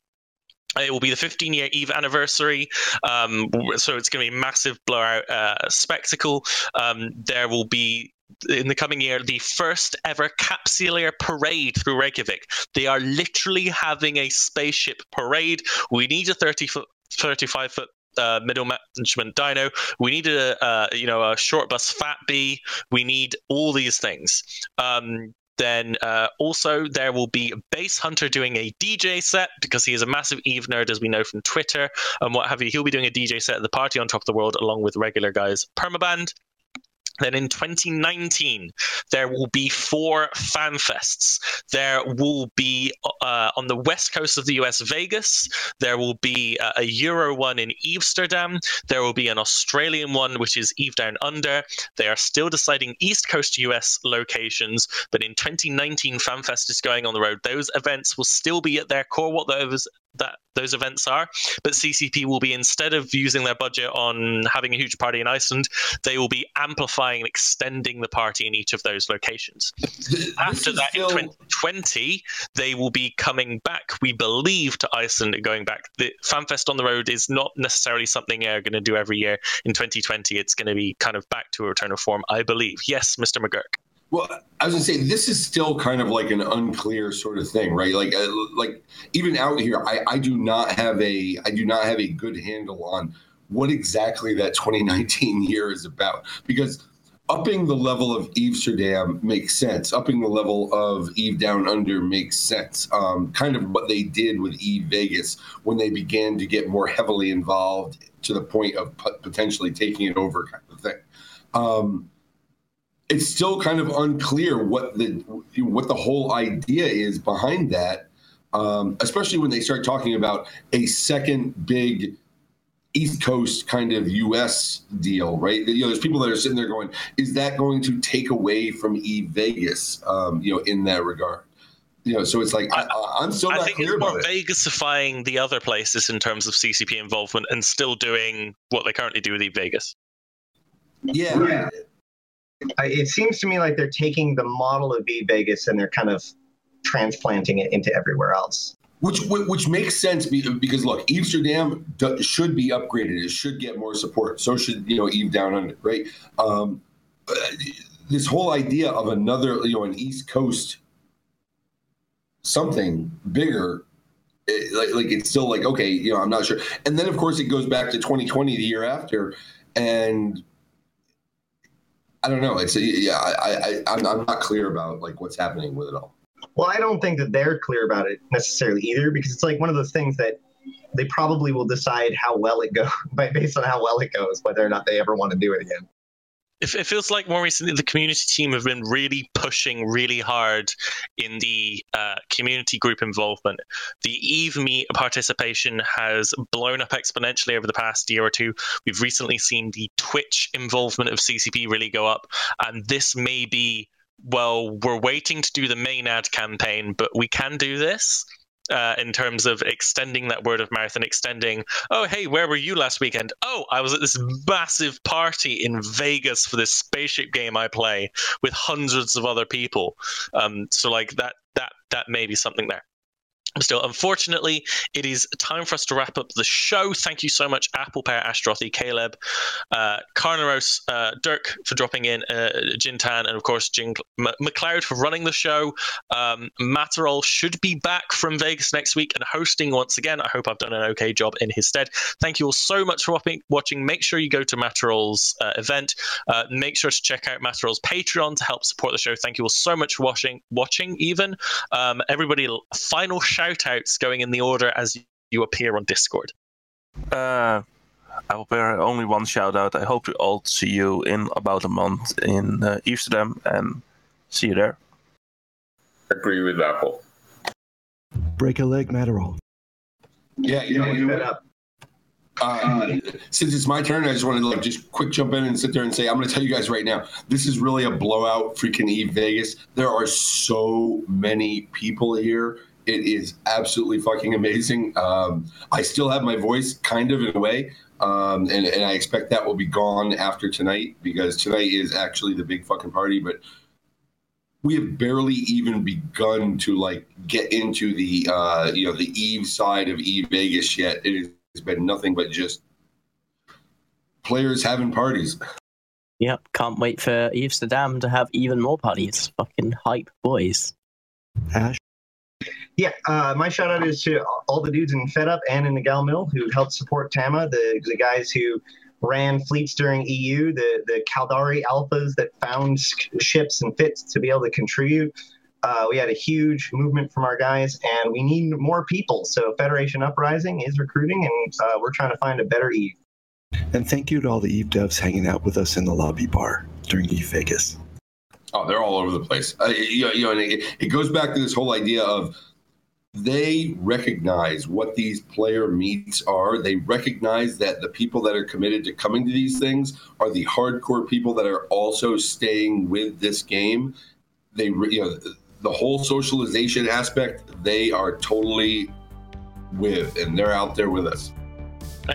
It will be the 15 year Eve anniversary. Um, so it's going to be a massive blowout uh, spectacle. Um, there will be in the coming year the first ever capsular parade through Reykjavik. They are literally having a spaceship parade. We need a 30 foot, 35 foot. Uh, middle management dino. We need a uh, you know a short bus fat B. We need all these things. Um, then uh, also there will be Basshunter doing a DJ set because he is a massive Eve nerd, as we know from Twitter and what have you. He'll be doing a DJ set at the party on top of the world along with regular guys Permaband. Then in 2019, there will be four fan fests. There will be uh, on the west coast of the US, Vegas. There will be uh, a Euro one in Amsterdam. There will be an Australian one, which is Eve Down Under. They are still deciding East Coast US locations, but in 2019, FanFest is going on the road. Those events will still be at their core, what those that those events are, but CCP will be instead of using their budget on having a huge party in Iceland, they will be amplifying and extending the party in each of those locations. This After that, still- in 2020, they will be coming back, we believe, to Iceland and going back. The FanFest on the road is not necessarily something they're going to do every year. In 2020, it's going to be kind of back to a return of form, I believe. Yes, Mr. McGurk. Well, I was gonna say this is still kind of like an unclear sort of thing, right? Like, uh, like even out here, I, I do not have a I do not have a good handle on what exactly that 2019 year is about because upping the level of Amsterdam makes sense. Upping the level of Eve Down Under makes sense. Um, kind of what they did with Eve Vegas when they began to get more heavily involved to the point of potentially taking it over, kind of thing. Um, it's still kind of unclear what the what the whole idea is behind that, um, especially when they start talking about a second big East Coast kind of U.S. deal, right? You know, there's people that are sitting there going, "Is that going to take away from E Vegas?" Um, you know, in that regard, you know, so it's like I, I, I'm still I not think clear it's more about it. Vegasifying the other places in terms of CCP involvement and still doing what they currently do with Eve Vegas. Yeah, Yeah. It seems to me like they're taking the model of E Vegas and they're kind of transplanting it into everywhere else. Which which makes sense because look, Amsterdam should be upgraded. It should get more support. So should you know Eve Down Under, right? Um, uh, this whole idea of another you know an East Coast something bigger, it, like like it's still like okay, you know I'm not sure. And then of course it goes back to 2020, the year after, and I don't know. It's yeah, I, I I'm, not clear about like what's happening with it all. Well, I don't think that they're clear about it necessarily either, because it's like one of those things that they probably will decide how well it goes by based on how well it goes, whether or not they ever want to do it again. It, it feels like more recently the community team have been really pushing really hard in the uh, community group involvement. The Eve participation has blown up exponentially over the past year or two. We've recently seen the Twitch involvement of CCP really go up, and this may be well, we're waiting to do the main ad campaign, but we can do this. Uh, in terms of extending that word of mouth and extending, oh, hey, where were you last weekend? Oh, I was at this massive party in Vegas for this spaceship game I play with hundreds of other people. Um, so, like, that, that, that may be something there. Still, unfortunately, it is time for us to wrap up the show. Thank you so much, Apple Pear, Ashterothi, Caleb, uh, Carnaros, uh, Dirk for dropping in, uh, Jin'taan, and of course, M- McLeod for running the show. Um, should be back from Vegas next week and hosting once again. I hope I've done an okay job in his stead. Thank you all so much for watching. Make sure you go to Matterall's uh, event. Uh, make sure to check out Matterall's Patreon to help support the show. Thank you all so much for watching. Watching, even um, everybody. Final shout shout outs going in the order as you appear on Discord. Uh, I will bear only one shout out. I hope to all see you in about a month in uh, Amsterdam and see you there. Agree with Apple. Break a leg, Matterall. Yeah, you know, Get you know fed what? up. Uh, since it's my turn, I just wanted to like just quick jump in and sit there and say, I'm going to tell you guys right now, this is really a blowout freaking Eve Vegas. There are so many people here. It is absolutely fucking amazing. Um, I still have my voice, kind of in a way, um, and, and I expect that will be gone after tonight because tonight is actually the big fucking party. But we have barely even begun to like get into the uh, you know the Eve side of Eve Vegas yet. It has been nothing but just players having parties. Yep, can't wait for Amsterdam to have even more parties. Fucking hype boys. Ash, Yeah, uh, my shout out is to all the dudes in Fed Up and in the Gal Mill who helped support Tama, the, the guys who ran fleets during EU, the, the Caldari alphas that found ships and fits to be able to contribute. Uh, we had a huge movement from our guys, and we need more people. So Federation Uprising is recruiting, and uh, we're trying to find a better Eve. and thank you to all the Eve devs hanging out with us in the lobby bar during Eve Vegas. Oh, they're all over the place. Uh, you, know, you know, and it, it goes back to this whole idea of they recognize what these player meets are. They recognize that the people that are committed to coming to these things are the hardcore people that are also staying with this game. They, you know, the whole socialization aspect, they are totally with, and they're out there with us.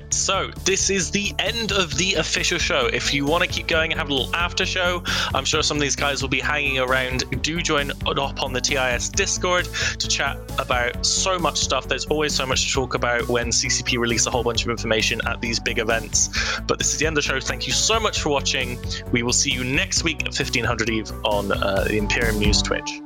So, this is the end of the official show. If you want to keep going and have a little after show, I'm sure some of these guys will be hanging around. Do join up on the TIS Discord to chat about so much stuff. There's always so much to talk about when CCP release a whole bunch of information at these big events. But this is the end of the show. Thank you so much for watching. We will see you next week at 1500 Eve on uh, the Imperium News Twitch.